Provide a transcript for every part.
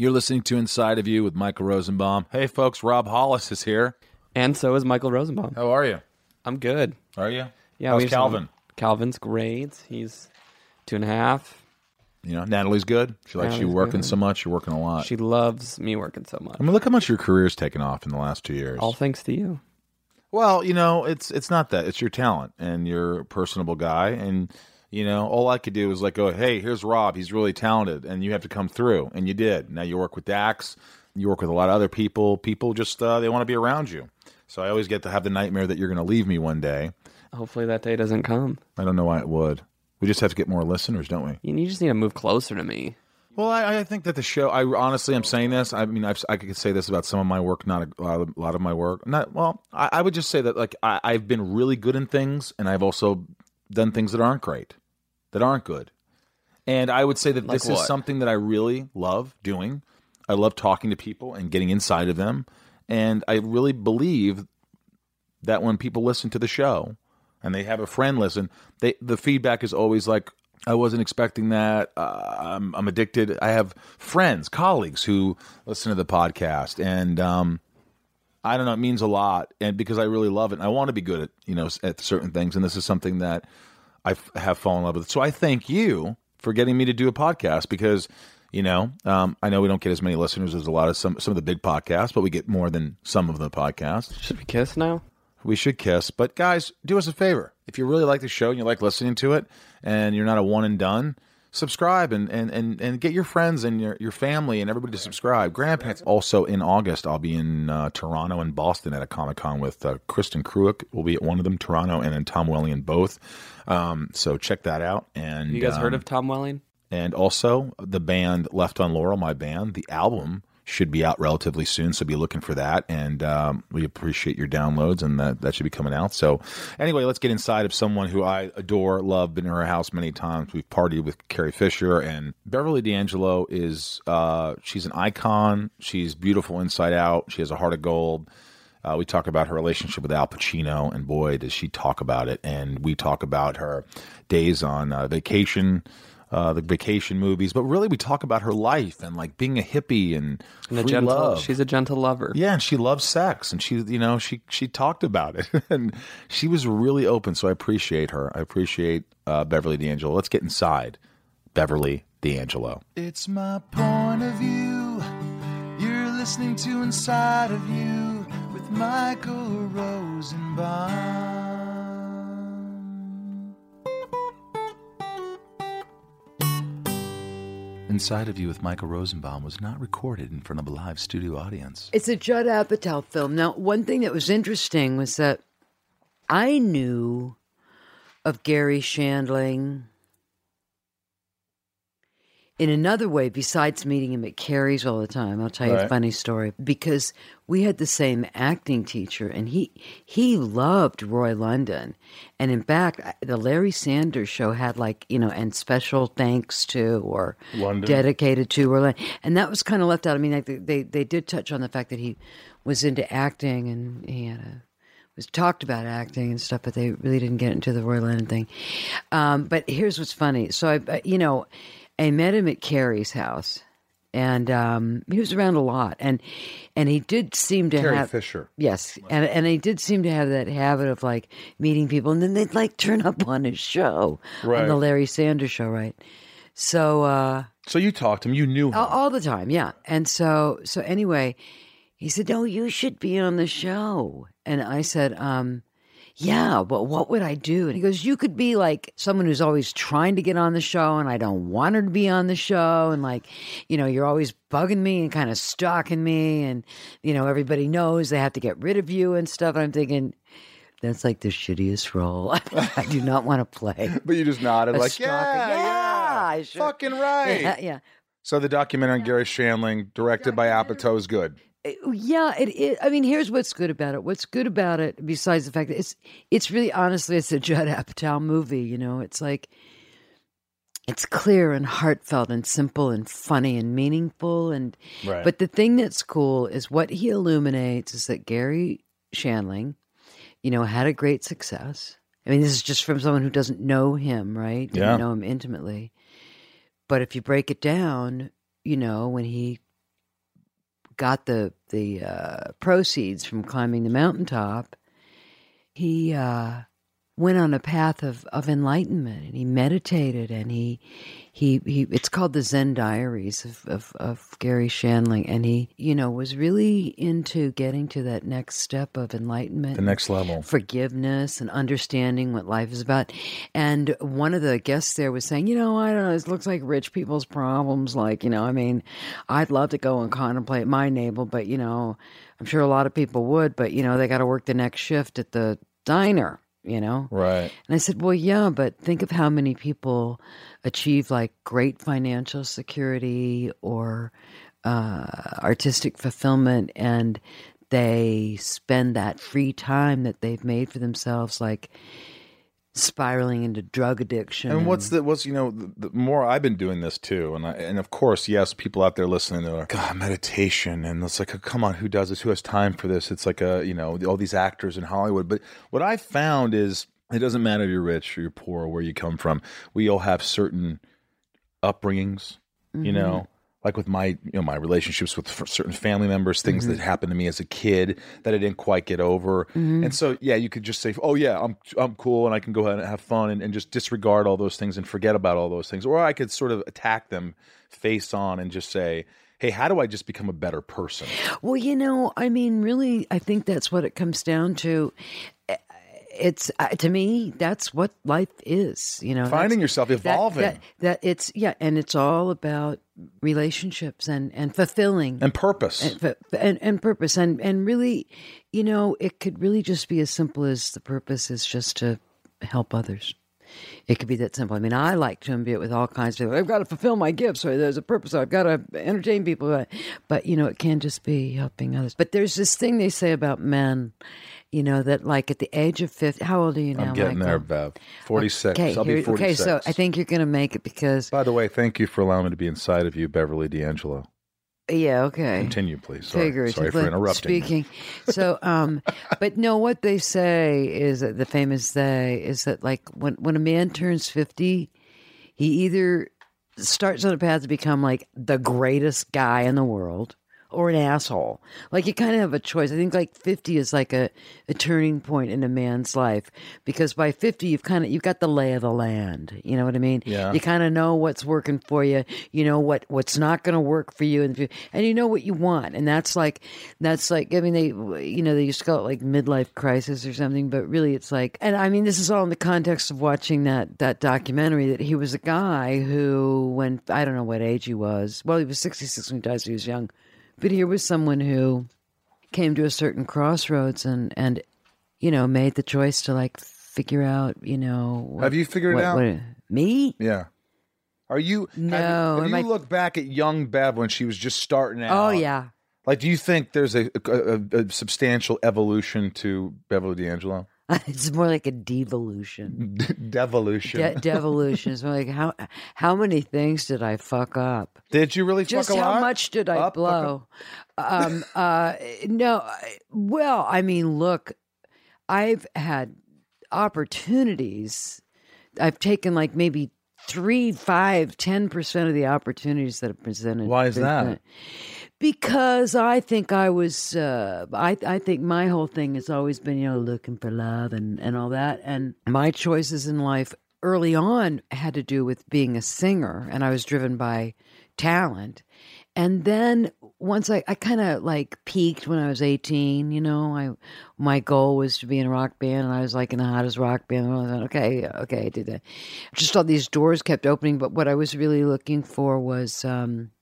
You're listening to Inside of You with Michael Rosenbaum. Hey, folks, Rob Holysz is here. And so is Michael Rosenbaum. How are you? I'm good. Are you? Yeah, How's Calvin? Calvin's great. He's two and a half. You know, Natalie's good. She likes you Natalie's working good. so much. You're working a lot. She loves me working so much. I mean, look how much your career's taken off in the last two years. All thanks to you. Well, you know, it's it's not that. It's your talent, and you're a personable guy, and you know, all I could do was like go, "Hey, here's Rob. He's really talented, and you have to come through." And you did. Now you work with Dax. You work with a lot of other people. People just uh, they want to be around you. So I always get to have the nightmare that you're going to leave me one day. Hopefully that day doesn't come. I don't know why it would. We just have to get more listeners, don't we? You just need to move closer to me. Well, I, I think that the show. I honestly, I'm saying this. I mean, I've, I could say this about some of my work, not a lot of, a lot of my work. Not well. I, I would just say that like I, I've been really good in things, and I've also done things that aren't great, that aren't good. And I would say that Like this is something that I really love doing. I love talking to people and getting inside of them, and I really believe that when people listen to the show and they have a friend listen, they the feedback is always like, "I wasn't expecting that. Uh, I'm, I'm addicted." I have friends, colleagues who listen to the podcast, and um, I don't know. It means a lot, and because I really love it, and I want to be good at you know at certain things, and this is something that I f- have fallen in love with. So I thank you for getting me to do a podcast because. You know, um, I know we don't get as many listeners as a lot of some some of the big podcasts, but we get more than some of the podcasts. Should we kiss now? We should kiss. But guys, do us a favor. If you really like the show and you like listening to it and you're not a one and done, subscribe and, and, and, and get your friends and your, your family and everybody to subscribe. Grandparents. Also in August, I'll be in uh, Toronto and Boston at a Comic Con with uh, Kristin Kreuk. Will be at one of them, Toronto, and then Tom Welling both. Um, so check that out. And You guys heard um, of Tom Welling? and also the band Left on Laurel, my band, the album should be out relatively soon, so be looking for that. And um, we appreciate your downloads, and that that should be coming out. So, anyway, let's get inside of someone who I adore, love, been in her house many times. We've partied with Carrie Fisher and Beverly D'Angelo is uh, she's an icon. She's beautiful inside out. She has a heart of gold. Uh, we talk about her relationship with Al Pacino, and boy, does she talk about it. And we talk about her days on uh, vacation, uh, the vacation movies, but really we talk about her life and like being a hippie and, And a free gentle, love. she's a gentle lover. Yeah, and she loves sex, and she, you know, she she talked about it, and she was really open. So I appreciate her. I appreciate uh, Beverly D'Angelo. Let's get inside Beverly D'Angelo. It's my point of view. You're listening to Inside of You with Michael Rosenbaum. Inside of You with Michael Rosenbaum was not recorded in front of a live studio audience. It's a Judd Apatow film. Now, one thing that was interesting was that I knew of Garry Shandling in another way besides meeting him at Carrie's all the time. I'll tell you a funny story because we had the same acting teacher and he he loved Roy London. And in fact, the Larry Sanders show had like, you know, and special thanks to Roy London. dedicated to Roy London. And that was kind of left out. I mean, like they, they did touch on the fact that he was into acting and he had a was talked about acting and stuff, but they really didn't get into the Roy London thing. Um, but here's what's funny. So I- you know, I met him at Carrie's house, and um, he was around a lot, and and he did seem to Carrie have Fisher. Yes, and and he did seem to have that habit of like meeting people, and then they'd like turn up on his show Right. on the Larry Sanders show, right? So. uh So you talked to him. You knew him. all, all the time yeah and so so anyway he said no you should be on the show and i said um yeah but what would i do and he goes you could be like someone who's always trying to get on the show and i don't want her to be on the show and like you know you're always bugging me and kind of stalking me and you know everybody knows they have to get rid of you and stuff and i'm thinking that's like the shittiest role i do not want to play but you just nodded A like, stalker. yeah, Yeah, I should- fucking right. yeah, yeah. So the documentary on Garry Shandling, directed by Apatow, is good. Eh, oh, yeah it, it i mean here's what's good about it. What's good about it besides the fact that it's it's really honestly it's a judd apatow movie you know? It's like it's clear and heartfelt and simple and funny and meaningful and Right. but the thing that's cool is what he illuminates is that garry shandling you know had a great success. I mean this is just from someone who doesn't know him right? Yeah. Know him intimately. But if you break it down you know when he got the the uh, proceeds from climbing the mountaintop, he uh, went on a path of, of enlightenment and he meditated and he he he it's called the Zen Diaries of, of, of Garry Shandling and he you know was really into getting to that next step of enlightenment The next level. forgiveness and understanding what life is about. And one of the guests there was saying, you know, I don't know, this looks like rich people's problems. Like, you know, I mean, I'd love to go and contemplate my navel, but, you know, I'm sure a lot of people would, but, you know, they got to work the next shift at the diner, you know? Right. And I said, well, yeah, but think of how many people achieve like great financial security or uh, artistic fulfillment and they spend that free time that they've made for themselves like spiraling into drug addiction. And what's the what's you know the, the more I've been doing this too, and I, and of course yes, people out there listening are God meditation, and it's like come on, who does this? Who has time for this? It's like a you know all these actors in Hollywood. But what I found is it doesn't matter if you're rich or you're poor or where you come from. We all have certain upbringings, you mm-hmm. know. Like with my, you know, my relationships with certain family members, things that mm-hmm. happened to me as a kid that I didn't quite get over, mm-hmm. and so yeah, you could just say, "Oh yeah, I'm I'm cool," and I can go ahead and have fun and, and just disregard all those things and forget about all those things, or I could sort of attack them face on and just say, "Hey, how do I just become a better person?" Well, you know, I mean, really, I think that's what it comes down to. It's uh, to me, that's what life is. You know, Finding yourself, evolving. That, that it's yeah, and it's all about relationships and and fulfilling and purpose. and, and and purpose and and really, you know, it could really just be as simple as the purpose is just to help others. It could be that simple. I mean, I like to imbue it with all kinds of. I've got to fulfill my gifts, or there's a purpose. I've got to entertain people, but, but you know, it can just be helping others. But there's this thing they say about men, you know, that like at the age of fifty. How old are you now? I'm getting there, Michael? Bev. Forty six. Okay, I'll be here- forty okay. So I think you're going to make it because By the way, thank you for allowing me to be inside of you, Beverly D'Angelo. yeah, okay. Continue, please. Sorry, sorry for interrupting. speaking. So, um, but no, what they say is that the famous they is that like when when a man turns fifty, he either starts on a path to become like the greatest guy in the world or an asshole. Like you kind of have a choice. I think like 50 is like a, a turning point in a man's life because by 50 you've kind of you've got the lay of the land. You know what I mean? Yeah. You kind of know what's working for you. You know what what's not going to work for you and and you know what you want. And that's like that's like I mean they you know they used to call it like midlife crisis or something, but really it's like and I mean this is all in the context of watching that that documentary that he was a guy who when I don't know what age he was. Well, he was 66 when he died, so he was young. But here was someone who came to a certain crossroads and and you know made the choice to like figure out you know what, Have you figured it out? what- me Yeah. Are you? have No, Have am you I- look back at young Bev when she was just starting oh, out? oh yeah Like, do you think there's a, a, a, a substantial evolution to Beverly D'Angelo? it's more like a devolution. Devolution. De- devolution. Is more like how how many things did i fuck up? Did you really just how lot? much did i Up, blow? Um uh no I- well i mean look i've had opportunities. I've taken like maybe three five ten percent of the opportunities that have presented Why is that? Because i think i was uh i i think my whole thing has always been you know looking for love and and all that and my choices in life early on had to do with being a singer and i was driven by talent and then once I, I kind of like peaked when I was 18, you know, I my goal was to be in a rock band and I was like in the hottest rock band. And I was like, okay, okay, I did that. Just all these doors kept opening, but what I was really looking for was um,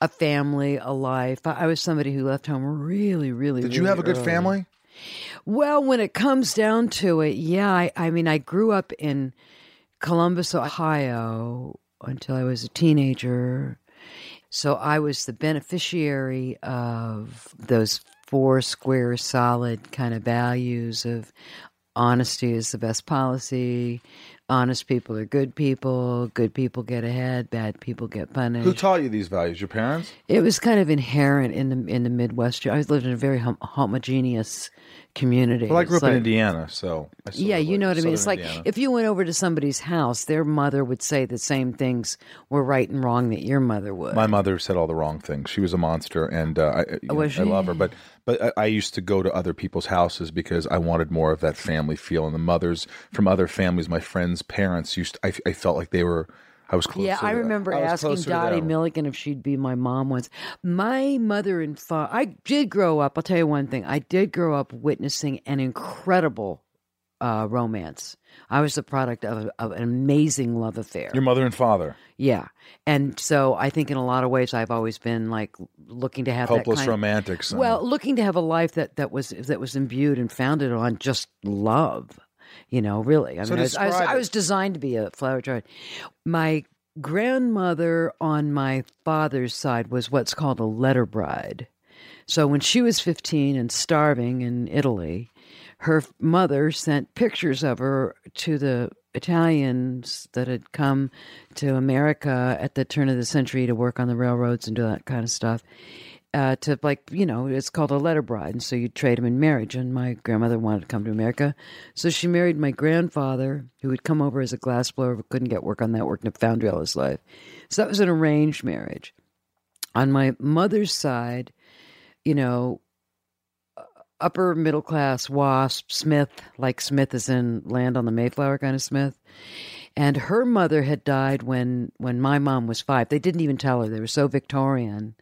a family, a life. I, I was somebody who left home really, really. Did you really have a good early. family? Well, when it comes down to it, yeah. I, I mean, I grew up in Columbus, Ohio until I was a teenager. So I was the beneficiary of those four square, solid kind of values of honesty is the best policy. Honest people are good people. Good people get ahead. Bad people get punished. Who taught you these values? Your parents? It was kind of inherent in the in the Midwest. I lived in a very hom- homogeneous community. Well, I grew It's up in Indiana, so I Yeah, you like know what I mean. It's Southern like Indiana. if you went over to somebody's house, their mother would say the same things were right and wrong that your mother would. My mother said all the wrong things. She was a monster, and uh, I, know, I love her. But but I, I used to go to other people's houses because I wanted more of that family feel. And the mothers from other families, my friends' parents used. To, I, I felt like they were. I was close. yeah, I remember I asking Dottie. Milligan if she'd be my mom once. My mother and father, I did grow up. I'll tell you one thing. I did grow up witnessing an incredible uh, romance. I was the product of, of an amazing love affair. Your mother and father, yeah, and so I think in a lot of ways I've always been like looking to have that hopeless kind romantics. Well, looking to have a life that, that was that was imbued and founded on just love, you know, really. I So mean, I was, I, was, I was designed to be a flower child. My grandmother on my father's side was what's called a letter bride. So when she was 15 and starving in Italy, her mother sent pictures of her to the Italians that had come to America at the turn of the century to work on the railroads and do that kind of stuff. Uh, to like you know, it's called a letter bride, and so you trade them in marriage. And my grandmother wanted to come to America, so she married my grandfather, who had come over as a glassblower but couldn't get work on that, worked in a foundry all his life. So that was an arranged marriage. On my mother's side, you know, upper middle class wasp Smith, like Smith is in Land on the Mayflower kind of Smith. And her mother had died when when my mom was five. They didn't even tell her. They were so Victorian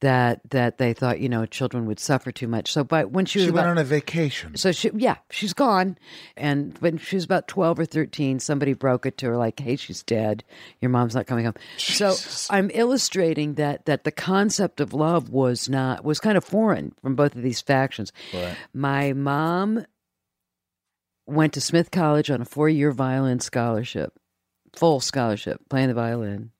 that that they thought you know children would suffer too much. So, but when she was she about, went on a vacation. so she, yeah, she's gone. And when she was about 12 or 13, somebody broke it to her like, hey, she's dead. Your mom's not coming home. So I'm illustrating that, that the concept of love was not, was kind of foreign from both of these factions. Right. My mom went to Smith College on a four year violin scholarship, full scholarship, playing the violin.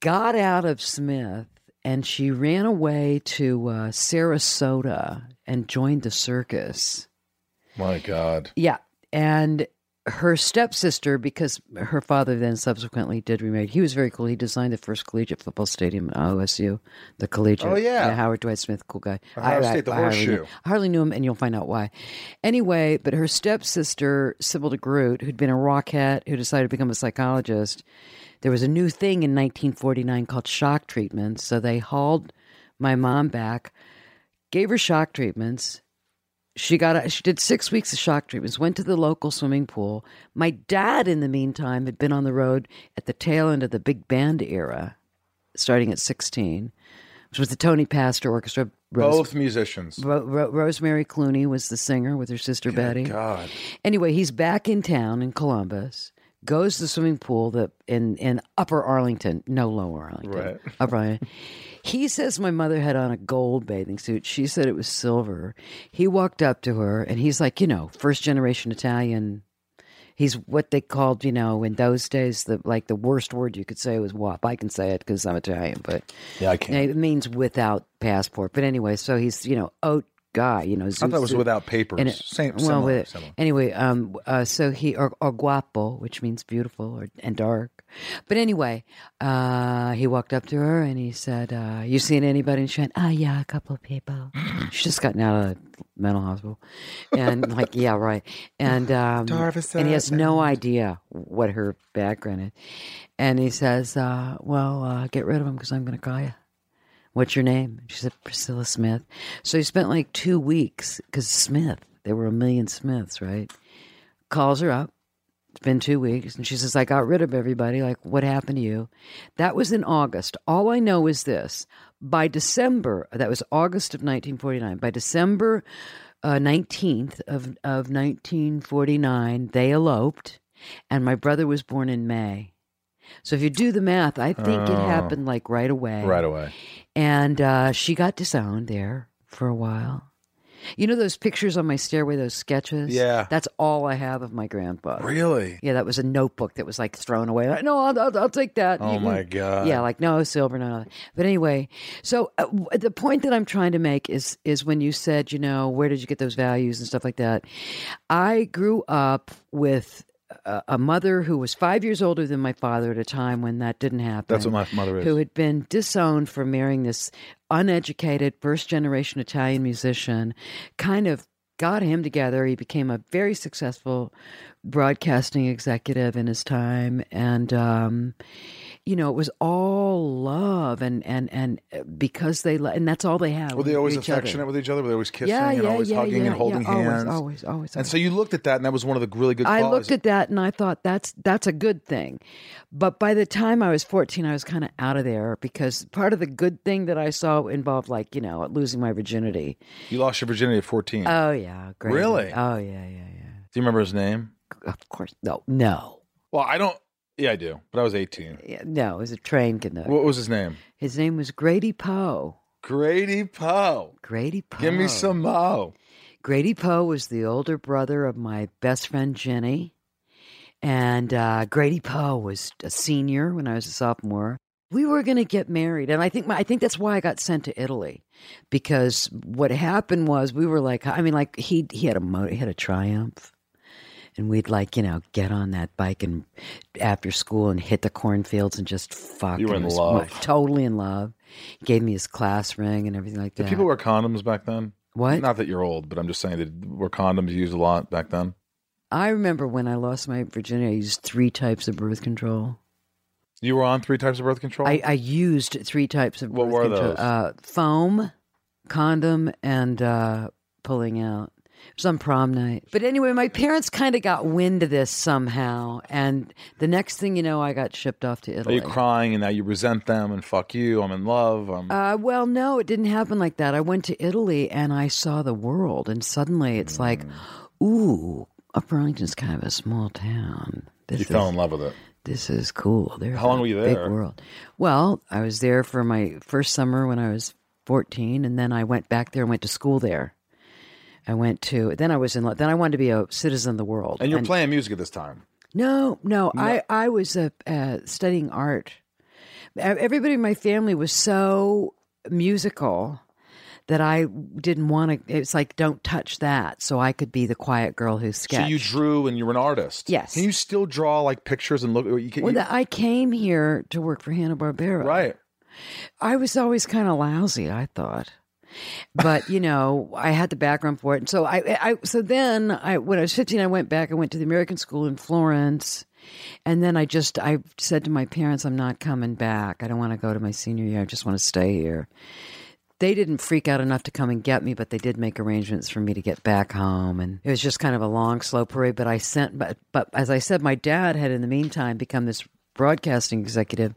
Got out of Smith and she ran away to uh, Sarasota and joined the circus. My God. Yeah. And her stepsister, because her father then subsequently did remarry, he was very cool. He designed the first collegiate football stadium at OSU, the collegiate. Oh, yeah. Howard Dwight Smith, cool guy. Ohio State, the hardly horseshoe. I hardly knew him, and you'll find out why. Anyway, but her stepsister, Sybil DeGroot, who'd been a rockette, who decided to become a psychologist, there was a new thing in 1949 called shock treatments. So they hauled my mom back, gave her shock treatments. She got she did six weeks of shock treatments. Went to the local swimming pool. My dad, in the meantime, had been on the road at the tail end of the big band era, starting at 16, which was the Tony Pastor Orchestra. Rose, Both musicians. Ro- Ro- Rosemary Clooney was the singer with her sister Betty. God. Anyway, he's back in town in Columbus. Goes to the swimming pool that in in Upper Arlington, no Lower Arlington, Right. Upper Arlington. He says my mother had on a gold bathing suit. She said it was silver. He walked up to her and he's like, you know, first generation Italian. He's what they called, you know, in those days, the like the worst word you could say was "wop." I can say it because I'm Italian, but Yeah, I can't. it means without passport. But anyway, so he's you know oat guy, you know. I thought it was without papers. And it- Same. well, similar, with- similar. anyway, um, uh, so he or, or guapo, which means beautiful or and dark. But anyway, uh, he walked up to her and he said, uh, "You seen anybody?" And she went, "Ah, yeah, a couple of people." She's just gotten out of the mental hospital, and like, yeah, right. And um, and he has uh, no idea what her background is. And he says, uh, "Well, uh, get rid of him because I'm going to call you." What's your name? She said, Priscilla Smith. So he spent like two weeks because Smith, there were a million Smiths, right? Calls her up. It's been two weeks. And she says, I got rid of everybody. Like, what happened to you? That was in August. All I know is this by December, that was August of 1949, by December uh, 19th of, of 1949, they eloped. And my brother was born in May. So if you do the math, I think it Oh. happened like right away. Right away. And uh, she got disowned there for a while. You know those pictures on my stairway, those sketches? Yeah. That's all I have of my grandfather. Really? Yeah, that was a notebook that was like thrown away. Like, no, I'll, I'll, I'll take that. Oh You my God. Yeah, like no silver, no. no. But anyway, so uh, w- the point that I'm trying to make is is when you said, you know, where did you get those values and stuff like that? I grew up with a, a mother who was five years older than my father at a time when that didn't happen. That's what my mother is. Who had been disowned for marrying this uneducated first generation Italian musician, kind of got him together. He became a very successful broadcasting executive in his time, and um, you know it was all love and and and uh, because they lo- and that's all they had. Were they always each other. affectionate with each other? Were they always kissing Yeah, and yeah, always yeah, hugging yeah, and holding yeah, always, hands? always, always, And so you looked at that, and that was one of the really good. I looked at that and I thought that's that's a good thing. But by the time I was 14, I was kind of out of there because part of the good thing that I saw involved like, you know, losing my virginity. You lost your virginity at fourteen. Oh yeah, great. Really? Oh yeah, yeah, yeah. Do you remember his name? Of course. No. No. Well, I don't. Yeah, I do. But I was eighteen. Yeah, No, it was a train conductor. What was his name? His name was Grady Poe. Grady Poe. Grady Poe. Give me some mo. Grady Poe was the older brother of my best friend Jenny. And uh, Grady Poe was a senior when I was a sophomore. We were going to get married, and I think my, I think that's why I got sent to Italy, because what happened was we were like, I mean, like he he had a he had a Triumph, and we'd like you know get on that bike and after school and hit the cornfields and just fuck. You were in was- love. totally in love. He gave me his class ring and everything like Did that. Did people wear condoms back then? what? Not that you're old, but I'm just saying that were condoms used a lot back then? I remember when I lost my virginity, I used three types of birth control. You were on three types of birth control. I, I used three types of What birth were control. those? Uh, foam, condom, and uh, pulling out. On prom night. But anyway, my parents kind of got wind of this somehow. And the next thing you know, I got shipped off to Italy. Are you crying and now you resent them and fuck you? I'm in love. I'm, Uh, well, no, it didn't happen like that. I went to Italy and I saw the world, and suddenly it's like, Mm. ooh, Upper Arlington's kind of a small town. This you is, fell in love with it. this is cool. There's How long were you there? Big world. Well, I was there for my first summer when I was 14, and then I went back there and went to school there. I went to then I was in then I wanted to be a citizen of the world. And you're playing music at this time. No, no, I I was uh, studying art. Everybody in my family was so musical that I didn't want to. It's like don't touch that, so I could be the quiet girl who sketched. So you drew and you were an artist. Yes. Can you still draw like pictures and look? You can, well, you- I came here to work for Hanna Barbera. right. I was always kind of lousy, I thought. But you know, I had the background for it, and so I, I, so then I, when I was fifteen, I went back. I went to the American School in Florence, and then I just, I said to my parents, "I'm not coming back. I don't want to go to my senior year. I just want to stay here." They didn't freak out enough to come and get me, but they did make arrangements for me to get back home, and it was just kind of a long, slow parade. But I sent, but, but as I said, my dad had in the meantime become this broadcasting executive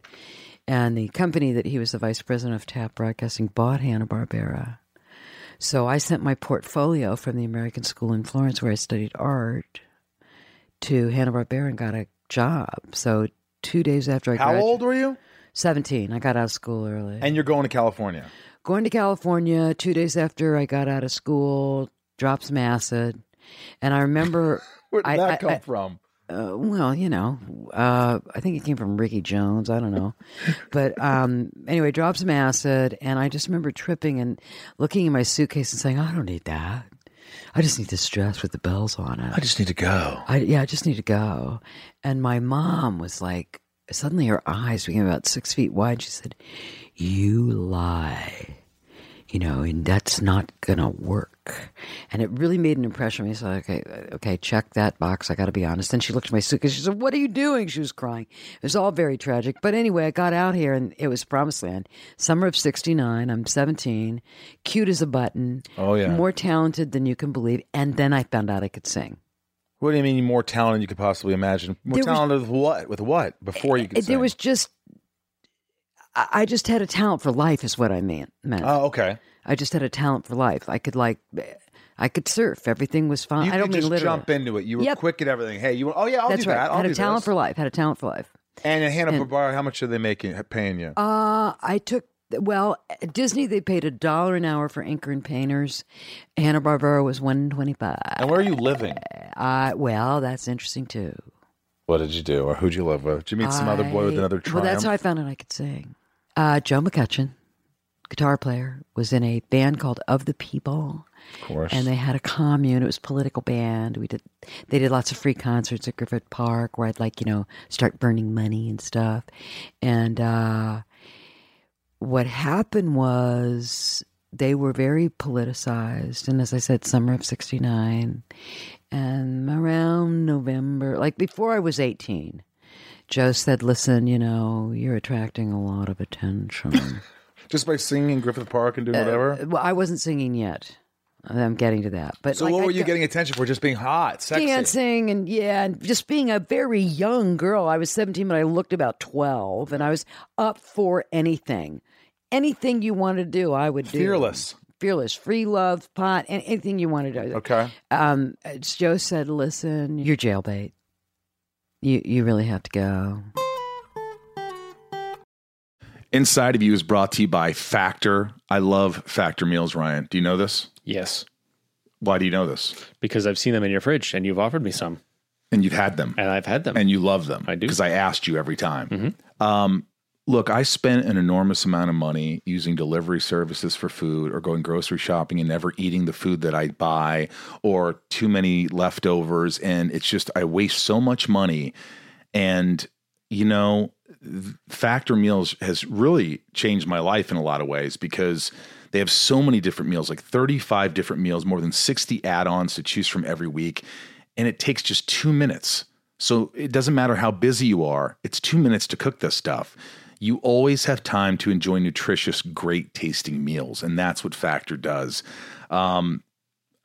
and the company that he was the vice president of Taft Broadcasting bought Hanna Barbera. So I sent my portfolio from the American School in Florence, where I studied art, to Hanna Barbera and got a job. So two days after I got. How graduated, old were you? seventeen, I got out of school early. And you're going to California. Going to California two days after I got out of school, dropped some acid, and I remember. Where did I- that I- come I- from? Uh, well, you know, uh, I think it came from Ricky Jones. I don't know, but um, anyway, dropped some acid, and I just remember tripping and looking in my suitcase and saying, "I don't need that. I just need this dress with the bells on it. I just need to go. I, yeah, I just need to go." And my mom was like, suddenly her eyes became about six feet wide. She said, "You lie." You know, and that's not gonna work. And it really made an impression on me. So, okay, okay, check that box. I got to be honest. Then she looked at my suitcase. She said, "What are you doing?" She was crying. It was all very tragic. But anyway, I got out here, and it was promised land. Summer of '69. I'm 17, cute as a button. Oh, yeah. more talented than you can believe. And then I found out I could sing. What do you mean more talented you could possibly imagine? More There was- talented with what? With what? Before you could It- sing? there was just. I I just had a talent for life, is what I mean. Meant. Oh, okay. I just had a talent for life. I could like, I could surf. Everything was fine. You I don't mean just literally. jump into it. You were Yep. quick at everything. Hey, you? Oh yeah, I'll That's do right. that. I'll had a talent this. for life. Had a talent for life. And Hanna Barbera, how much are they making, paying you? Uh, I took well at Disney. They paid a dollar an hour for inker and painters. Hanna Barbera was one twenty five. and where are you living? Uh, well, that's interesting too. What did you do, or who'd you live with? Did you meet some other boy with I- another Well, that's how I found out I could sing. Uh, Joe McCutcheon. guitar player, was in a band called Of the People. Of course. And they had a commune. It was a political band. We did they did lots of free concerts at Griffith Park where I'd like, you know, start burning money and stuff. And uh what happened was they were very politicized and as I said, summer of sixty nine and around November like before I was eighteen, Joe said, Listen, you know, you're attracting a lot of attention. Just by singing in Griffith Park and doing whatever. well, I wasn't singing yet. I'm getting to that. But So like, what I were you getting attention for? Just being hot, sexy. dancing and yeah, and just being a very young girl. I was 17, but I looked about 12, and I was up for anything. Anything you want to do, I would do. Fearless. Fearless, free love, pot, and anything you want to do. Okay. Um, Joe said, "Listen, you're jailbait. You you really have to go." Inside of You is brought to you by Factor. I love Factor meals, Ryan. Do you know this? Yes, Why do you know this? because I've seen them in your fridge and you've offered me some, And you've had them. and I've had them. and you love them. I do. because I asked you every time. Um, look, I spent an enormous amount of money using delivery services for food, or going grocery shopping and never eating the food that I buy, or too many leftovers, and it's just I waste so much money. And you know, Factor Meals has really changed my life in a lot of ways because they have so many different meals, like 35 different meals, more than 60 add-ons to choose from every week, and it takes just 2 minutes. So it doesn't matter how busy you are, it's 2 minutes to cook this stuff. You always have time to enjoy nutritious, great tasting meals, and that's what Factor does. Um,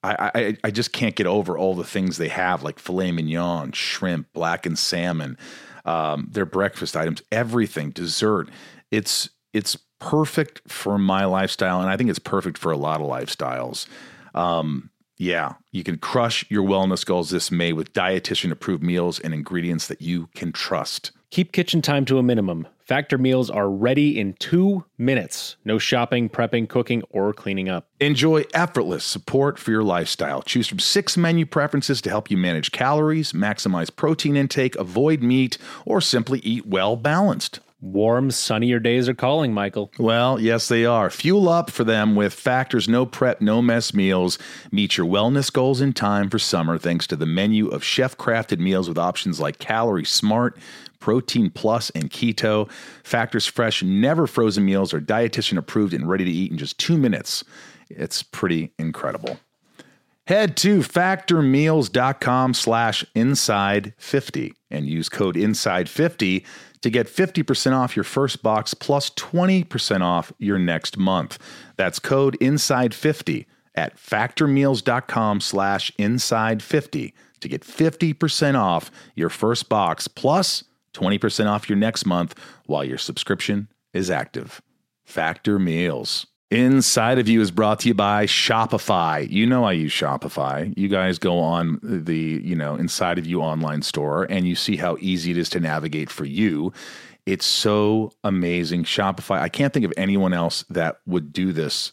I, I I just can't get over all the things they have, like filet mignon, shrimp, blackened salmon, um, their breakfast items, everything, dessert. It's it's perfect for my lifestyle, and I think it's perfect for a lot of lifestyles. Um, yeah, you can crush your wellness goals this May with dietitian approved meals and ingredients that you can trust. Keep kitchen time to a minimum. Factor meals are ready in two minutes. No shopping, prepping, cooking, or cleaning up. Enjoy effortless support for your lifestyle. Choose from six menu preferences to help you manage calories, maximize protein intake, avoid meat, or simply eat well balanced. Warm, sunnier days are calling, Michael. Well, yes, they are. Fuel up for them with Factor's no prep, no mess meals. Meet your wellness goals in time for summer thanks to the menu of chef crafted meals with options like Calorie Smart, Protein Plus, and Keto. Factor's fresh, never frozen meals are dietitian approved and ready to eat in just two minutes. It's pretty incredible. Head to factormeals.com slash inside50 and use code inside50 to get 50% off your first box plus 20% off your next month. That's code inside50 at factormeals.com slash inside50 to get 50% off your first box plus 20% off your next month while your subscription is active. Factor Meals. Inside of You is brought to you by Shopify. You know I use Shopify. You guys go on the, you know, Inside of You online store and you see how easy it is to navigate for you. It's so amazing. Shopify, I can't think of anyone else that would do this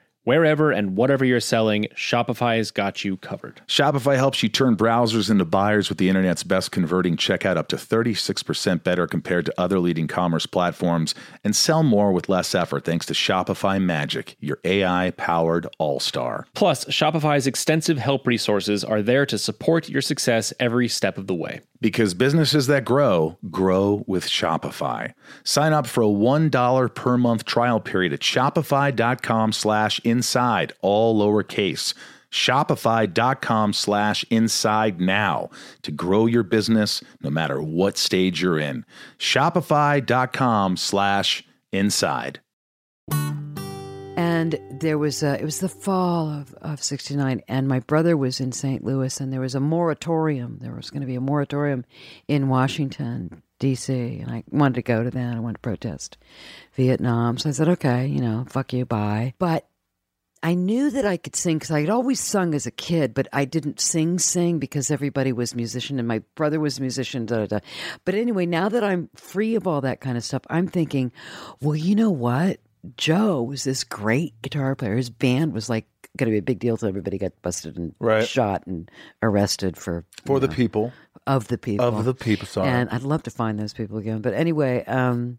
Wherever and whatever you're selling, Shopify's got you covered. Shopify helps you turn browsers into buyers with the internet's best converting checkout up to 36% better compared to other leading commerce platforms and sell more with less effort thanks to Shopify Magic, your AI powered all star. Plus, Shopify's extensive help resources are there to support your success every step of the way. Because businesses that grow, grow with Shopify. Sign up for a $1 per month trial period at shopify.com slash inside, all lowercase. Shopify.com slash inside now to grow your business no matter what stage you're in. Shopify.com slash inside. And there was a, it was the fall of, of 69 and my brother was in St. Louis and there was a moratorium. There was going to be a moratorium in Washington, D.C. And I wanted to go to that. I wanted to protest Vietnam. So I said, okay, you know, fuck you, bye. But I knew that I could sing because I had always sung as a kid, but I didn't sing, sing because everybody was musician and my brother was musician. Da, da, da. But anyway, now that I'm free of all that kind of stuff, I'm thinking, well, you know what? Joe was this great guitar player. His band was like going to be a big deal till everybody got busted and Right. shot and arrested for For the know, people. of the people Of the people, sorry. And I'd love to find those people again. But anyway, um,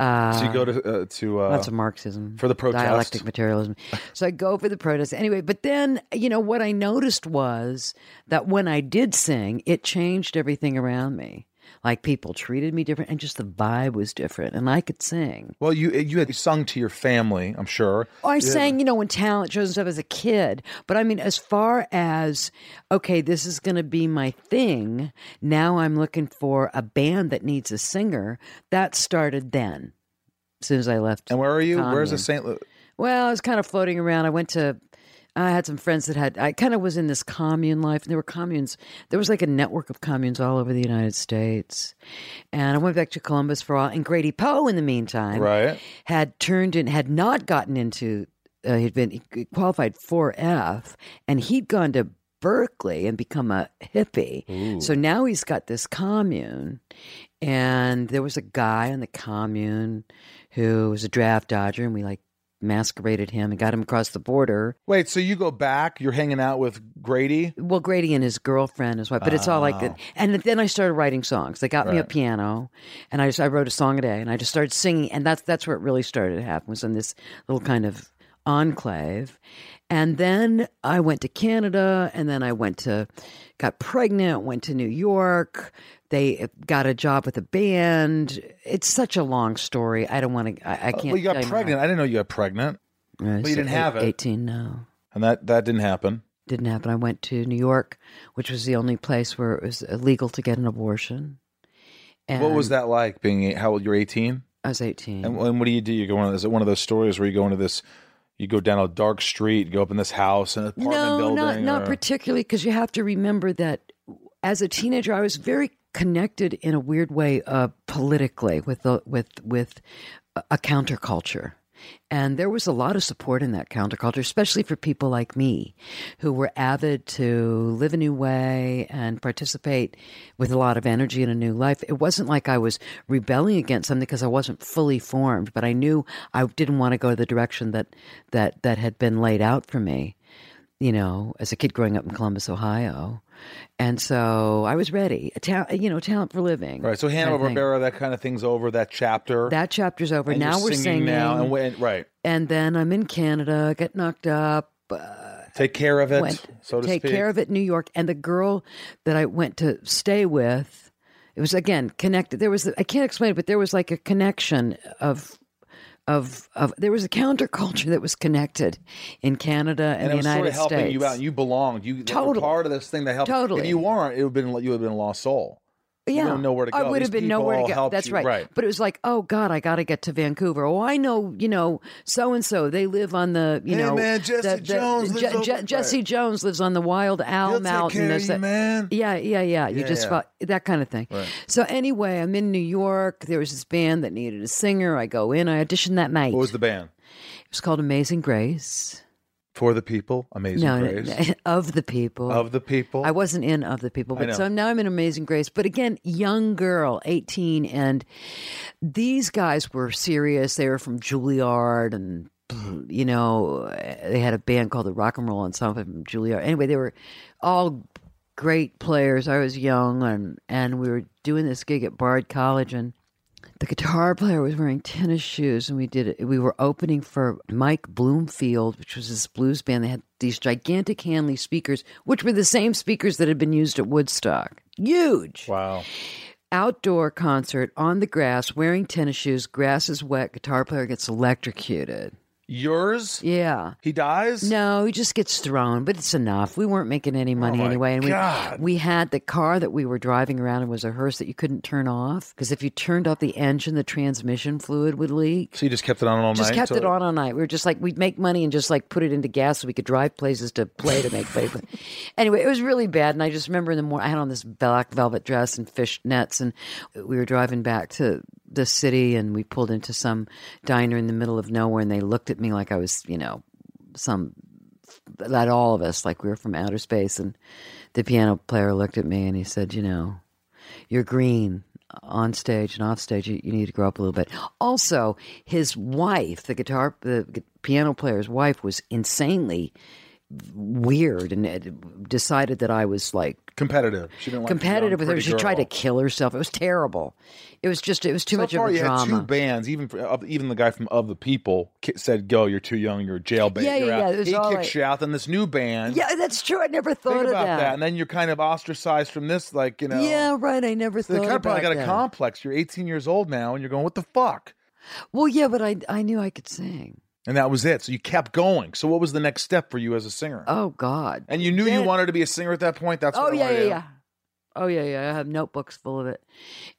uh, So you go to, uh, to uh, Lots of Marxism for the protest. dialectic materialism. So I go for the protest anyway. But then, you know, what I noticed was that when I did sing, it changed everything around me. Like people treated me different, and just the vibe was different, and I could sing. well, you eh, you had sung to your family, I'm sure. Oh, I sang, you know, when talent shows and stuff as a kid. But I mean, as far as, okay, this is going to be my thing, now I'm looking for a band that needs a singer. That started then, as soon as I left. And where are you? Where's the. St. Louis? Well, I was kind of floating around. I went to, I had some friends that had, I kind of was in this commune life. And there were communes, there was like a network of communes all over the United States. And I went back to Columbus for a while. And Grady Poe, in the meantime, Right. had turned in, had not gotten into, uh, he'd been he qualified for F, and he'd gone to Berkeley and become a hippie. So now he's got this commune, and there was a guy on the commune who was a draft dodger, and we like masqueraded him and got him across the border. Wait, so you go back, you're hanging out with Grady? Well, Grady and his girlfriend as well, but it's all like oh. that. And then I started writing songs. They got me a Right. piano, and I just I wrote a song a day, and I just started singing, and that's that's where it really started to happen. Was in this little kind of enclave, and then I went to Canada, and then I went to got pregnant, went to New York. They got a job with a band. It's such a long story. I don't want to. I, I can't. Well, you got pregnant. I didn't know you got pregnant. Uh, you didn't so have it. Eighteen, no And that, that didn't happen. didn't happen. I went to New York, which was the only place where it was illegal to get an abortion. And what was that like being, how old, you're 18? I was 18. And, and what do you do? You go on, is it one of those stories where you go into this, you go down a dark street, go up in this house, an apartment no, building? not not or- particularly, because you have to remember that as a teenager, I was very connected in a weird way uh, politically with the, with with a counterculture. And there was a lot of support in that counterculture, especially for people like me who were avid to live a new way and participate with a lot of energy in a new life. It wasn't like I was rebelling against something because I wasn't fully formed, but I knew I didn't want to go the direction that, that, that had been laid out for me, you know, as a kid growing up in Columbus, Ohio. And so I was ready, ta- you know, talent for living. Right. So Hanna kind of thing. Barbera, that kind of thing's over. That chapter. That chapter's over. and now we're singing. now, and when, right. and then I'm in Canada, get knocked up, uh, Take care of it, went so to take speak. care of it in New York. And the girl that I went to stay with, it was again connected. There was I can't explain it, but there was like a connection of. Of, of there was a counterculture that was connected in Canada and, and it the was United sort of helping States. you out. And you belonged. You were Totally. part of this thing that helped. Totally. If you weren't, it would have been you would have been a lost soul. You yeah, wouldn't know where to go. I would have been nowhere to go. That's you. right. Right. But it was like, oh God, I got to get to Vancouver. Oh, I know, you know, so and so. They live on the, you Hey, know, man, Jesse Jones lives over- Jesse Jones lives on the Wild Owl He'll take Mountain. care of you, man. Yeah, yeah, yeah. You Yeah, just yeah. felt that kind of thing. Right. So anyway, I'm in New York. There was this band that needed a singer. I go in. I auditioned that night. What was the band? it was called Amazing Grace. For the people, Amazing no, Grace. of the people. of the people. I wasn't in of the people, but so now I'm in Amazing Grace. But again, young girl, 18, and these guys were serious. They were from Juilliard and you know, they had a band called the Rock and Roll Ensemble from Juilliard. Anyway, they were all great players. I was young, and and we were doing this gig at Bard College, and the guitar player was wearing tennis shoes, and we did it. We were opening for Mike Bloomfield, which was this blues band. They had these gigantic Hanley speakers, which were the same speakers that had been used at Woodstock. Huge Wow. outdoor concert on the grass, wearing tennis shoes. Grass is wet. Guitar player gets electrocuted. Yours? Yeah. He dies? No, he just gets thrown, but it's enough. We weren't making any money Oh anyway, and we God. we had the car that we were driving around in was a hearse that you couldn't turn off because if you turned off the engine, the transmission fluid would leak. So you just kept it on all Just night? Just kept it on all night. We were just like we'd make money and just like put it into gas so we could drive places to play to make paper. Anyway, it was really bad. And I just remember in the morning I had on this black velvet dress and fish nets, and we were driving back to the city, and we pulled into some diner in the middle of nowhere, and they looked at me like I was, you know, some that all of us like we were from outer space, and the piano player looked at me and he said, you know, you're green on stage and off stage. You, you need to grow up a little bit. Also, his wife, the guitar, the piano player's wife, was insanely weird and uh, decided that I was like Competitive. She didn't like competitive with her. She tried to kill herself. It was terrible. It was just, it was too so much far, of a you had two bands. Even for, even the guy from Of the People said, "Go, you're too young. You're a jailbait." Yeah, you're yeah, out." yeah, He kicks like- you out. Then this new band. Yeah, that's true. I never thought Think of about that. that. and then you're kind of ostracized from this. Like you know, yeah, right. I never So they thought kind of probably got a complex. You're 18 years old now, and you're going, "What the fuck?" Well, yeah, but I I knew I could sing. And that was it. So you kept going. So what was the next step for you as a singer? Oh God. and you knew you wanted to be a singer at that point. That's Oh I yeah, yeah, yeah. Oh yeah, yeah. I have notebooks full of it.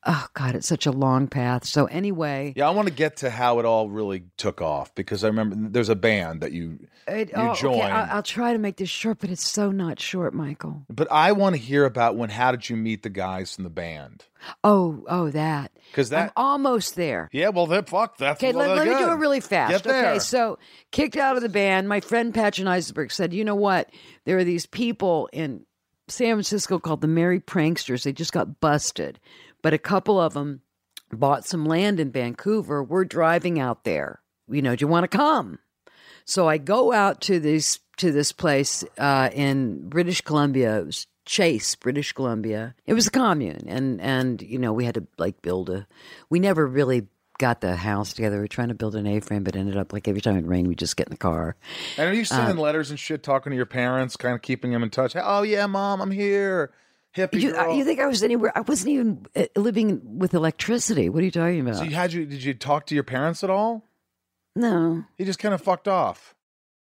Oh God, it's such a long path. So anyway, Yeah, I want to get to how it all really took off because I remember there's a band that you, it, you oh, okay, joined. I, I'll try to make this short, but it's so not short, Michael. but I want to hear about when. How did you meet the guys from the band? Oh, oh, that. Because that, I'm almost there. yeah, well, then fuck. That's Okay, well, let, let me do it really fast. Get there. Okay, so kicked out of the band. My friend Patchen Eisenberg said, "You know what? There are these people in San Francisco called the Merry Pranksters. They just got busted, but a couple of them bought some land in Vancouver. We're driving out there. You know, do you want to come?" So I go out to this to this place uh, in British Columbia. It was Chase, British Columbia. It was a commune, and and you know we had to like build a. We never really got the house together. We were trying to build an A-frame, but ended up like every time it rained, we just get in the car. And are you sending letters and shit, talking to your parents, kind of keeping them in touch? Oh yeah, mom, I'm here. Hippie You, uh, girl. you think I was anywhere? I wasn't even uh, living with electricity. What are you talking about? so you had you? Did you talk to your parents at all? no. He just kind of fucked off.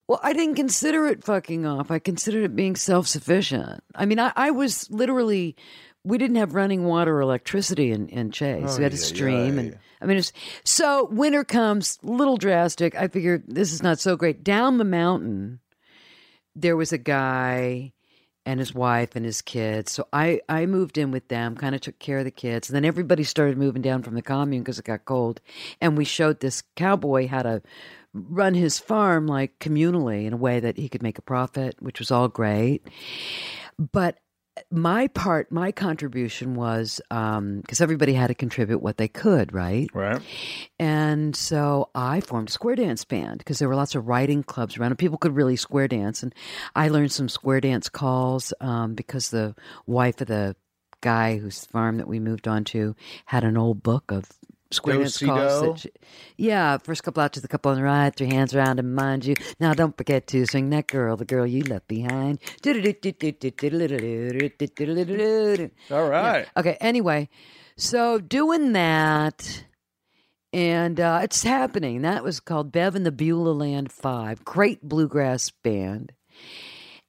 Well, I didn't consider it fucking off. I considered it being self sufficient. I mean, I, I was literally, we didn't have running water or electricity in, in Chase. Oh, we had a stream. yeah. And I mean, it's, so winter comes, little drastic. I figured this is not so great. Down the mountain, there was a guy and his wife and his kids. So I, I moved in with them, kind of took care of the kids. And then everybody started moving down from the commune because it got cold. And we showed this cowboy how to run his farm like communally in a way that he could make a profit, which was all great. But my part, my contribution was because everybody had to contribute what they could, right? Right. And so I formed a square dance band because there were lots of writing clubs around and people could really square dance. And I learned some square dance calls um, because the wife of the guy whose farm that we moved on to had an old book of square Do, dance si, calls. That yeah, first couple out to the couple on the right, three hands around and mind you. Now don't forget to swing that girl, the girl you left behind. All right. Okay, anyway, so doing that, and uh, it's happening. That was called Bev and the Beulah Land Five. Great bluegrass band.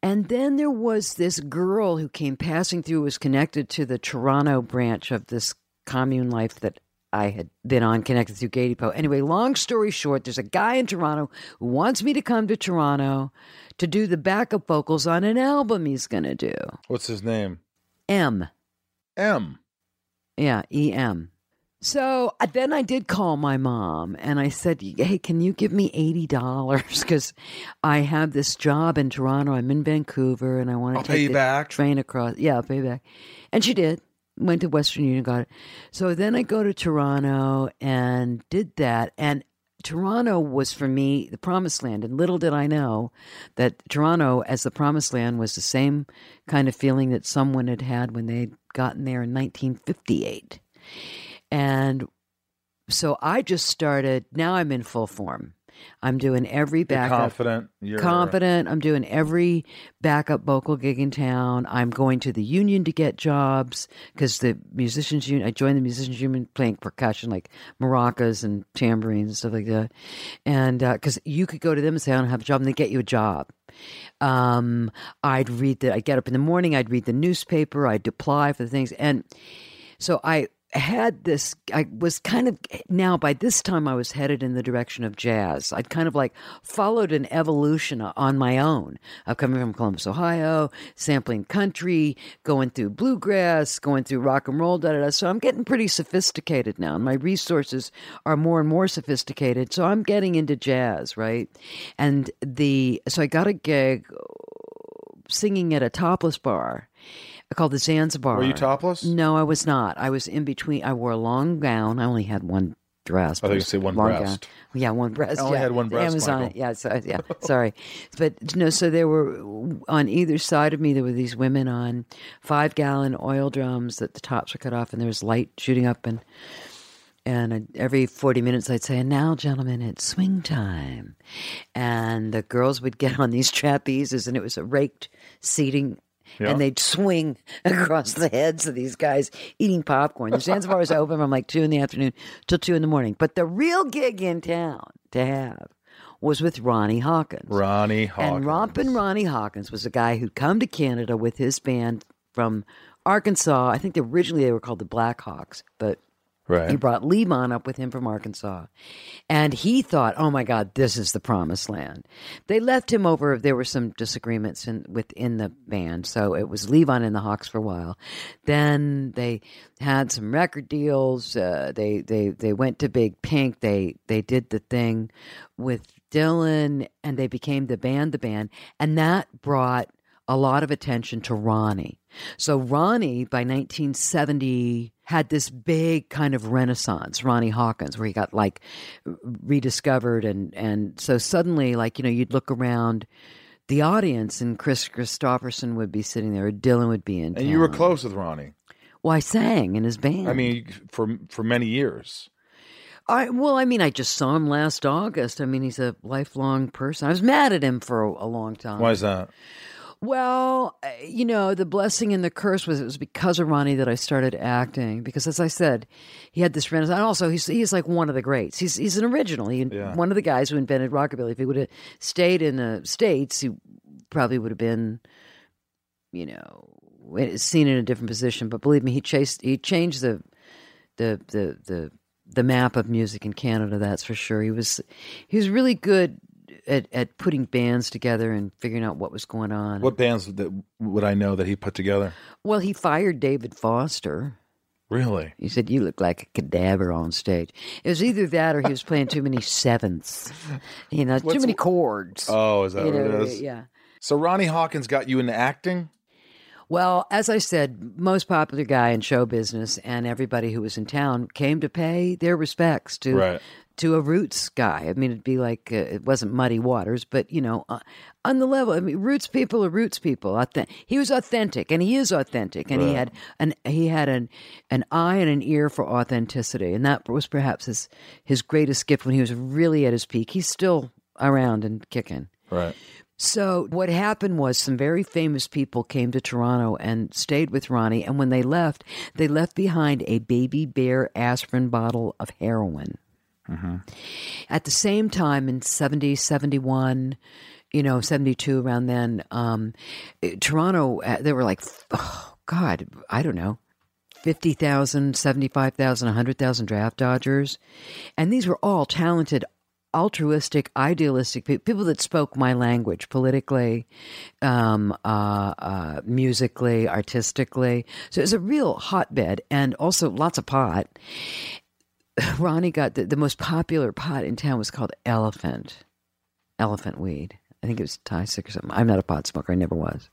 And then there was this girl who came passing through, was connected to the Toronto branch of this commune life that I had been on, connected through Gay Depot. Anyway, long story short, there's a guy in Toronto who wants me to come to Toronto to do the backup vocals on an album he's going to do. What's his name? M. M. Yeah, EM. So uh, then I did call my mom and I said, Hey, can you give me $80? Because I have this job in Toronto. I'm in Vancouver and I want to I'll take pay you the back. train across. Yeah, I'll pay you back. And she did. Went to Western Union, got it. So then I go to Toronto and did that. And Toronto was for me the promised land, and little did I know that Toronto, as the promised land, was the same kind of feeling that someone had had when they'd gotten there in 1958. And so I just started. Now I'm in full form. I'm doing every You're backup confident. You're confident. I'm doing every backup vocal gig in town. I'm going to the union to get jobs because the musicians union. I joined the musicians union playing percussion like maracas and tambourines and stuff like that. And because you could go to them and say I don't have a job, and they get you a job. Um, I'd read the. I'd get up in the morning. I'd read the newspaper. I'd apply for the things, and so I had this i was kind of now by this time i was headed in the direction of jazz. I'd kind of like followed an evolution on my own. Of coming from columbus ohio sampling country going through bluegrass going through rock and roll da da da. So i'm getting pretty sophisticated now and my resources are more and more sophisticated. So i'm getting into jazz right? And the so i got a gig singing at a topless bar called the Zanzibar. Were you topless? No, I was not. I was in between. I wore a long gown. I only had one dress. I thought you said one breast. Gown. Yeah, one breast. I only yeah. had one breast, Amazon. Michael. Yeah, so, yeah. Sorry, but no. So there were on either side of me. There were these women on five gallon oil drums that the tops were cut off, and there was light shooting up and. And every 40 minutes, I'd say, and now, gentlemen, it's swing time. And the girls would get on these trapezes, and it was a raked seating Yeah. and they'd swing across the heads of these guys eating popcorn. The Zanzibar was open from like two in the afternoon till two in the morning. But the real gig in town to have was with Ronnie Hawkins. Ronnie Hawkins. And Rompin' Ronnie Hawkins was a guy who'd come to Canada with his band from Arkansas. I think originally they were called the Blackhawks, but Right. he brought Levon up with him from Arkansas. And he thought, oh my God, this is the promised land. They left him over. There were some disagreements in, within the band. So it was Levon and the Hawks for a while. Then they had some record deals. Uh, they, they, they went to Big Pink. They, they did the thing with Dylan and they became the band, the band. And that brought a lot of attention to Ronnie. So Ronnie, by 1970, had this big kind of renaissance, Ronnie Hawkins, where he got like rediscovered. And, and so suddenly, like, you know, you'd look around the audience and Kris Kristofferson would be sitting there, or Dylan would be in and you were close with Ronnie. Well, I sang in his band. I mean, for for many years. I well, I mean, I just saw him last August. I mean, he's a lifelong person. I was mad at him for a, a long time. Why is that? Well, uh, you know, the blessing and the curse was it was because of Ronnie that I started acting. Because as I said, he had this renaissance. And also, he's he's like one of the greats. He's he's an original. He Yeah. one of the guys who invented rockabilly. If he would have stayed in the states, he probably would have been, you know, seen in a different position. But believe me, he chased he changed the the the the the map of music in Canada. That's for sure. He was he was really good at at putting bands together and figuring out what was going on. What bands that would I know that he put together? Well, he fired David Foster. Really? He said, "You look like a cadaver on stage." It was either that or he was playing too many sevenths. You know, too many chords. Oh, is that you what know, it is? yeah. So Ronnie Hawkins got you into acting? Well, as I said, most popular guy in show business, and everybody who was in town came to pay their respects to Right. To a roots guy. I mean, it'd be like uh, it wasn't Muddy Waters, but you know, uh, on the level. I mean, roots people are roots people. He was authentic, and he is authentic, and he had an he had an an eye and an ear for authenticity, and that was perhaps his his greatest gift when he was really at his peak. He's still around and kicking. Right. So what happened was some very famous people came to Toronto and stayed with Ronnie, and when they left, they left behind a baby bear aspirin bottle of heroin. At the same time, in 70, 71, you know, 72, around then, um, Toronto, uh, they were like, oh, God, I don't know, 50,000, 75,000, 100,000 draft dodgers. And these were all talented, altruistic, idealistic people, people that spoke my language politically, um, uh, uh, musically, artistically. So it was a real hotbed and also lots of pot. Ronnie got the, the most popular pot in town was called Elephant, Elephant Weed. I think it was Thai sick or something. I'm not a pot smoker. I never was.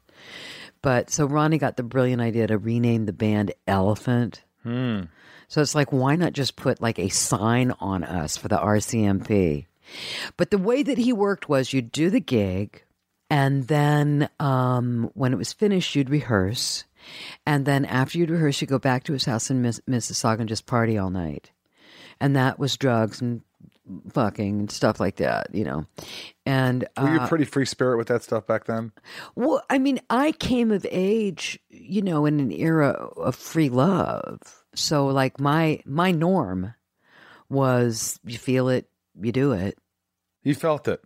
But so Ronnie got the brilliant idea to rename the band Elephant. Hmm. So it's like, why not just put like a sign on us for the RCMP? But the way that he worked was you'd do the gig, and then um, when it was finished, you'd rehearse. And then after you'd rehearse, you'd go back to his house in Miss- Mississauga and just party all night. And that was drugs and fucking and stuff like that, you know. And Were you uh, a pretty free spirit with that stuff back then? well, I mean, I came of age, you know, in an era of free love. So like my my norm was you feel it, you do it. You felt it.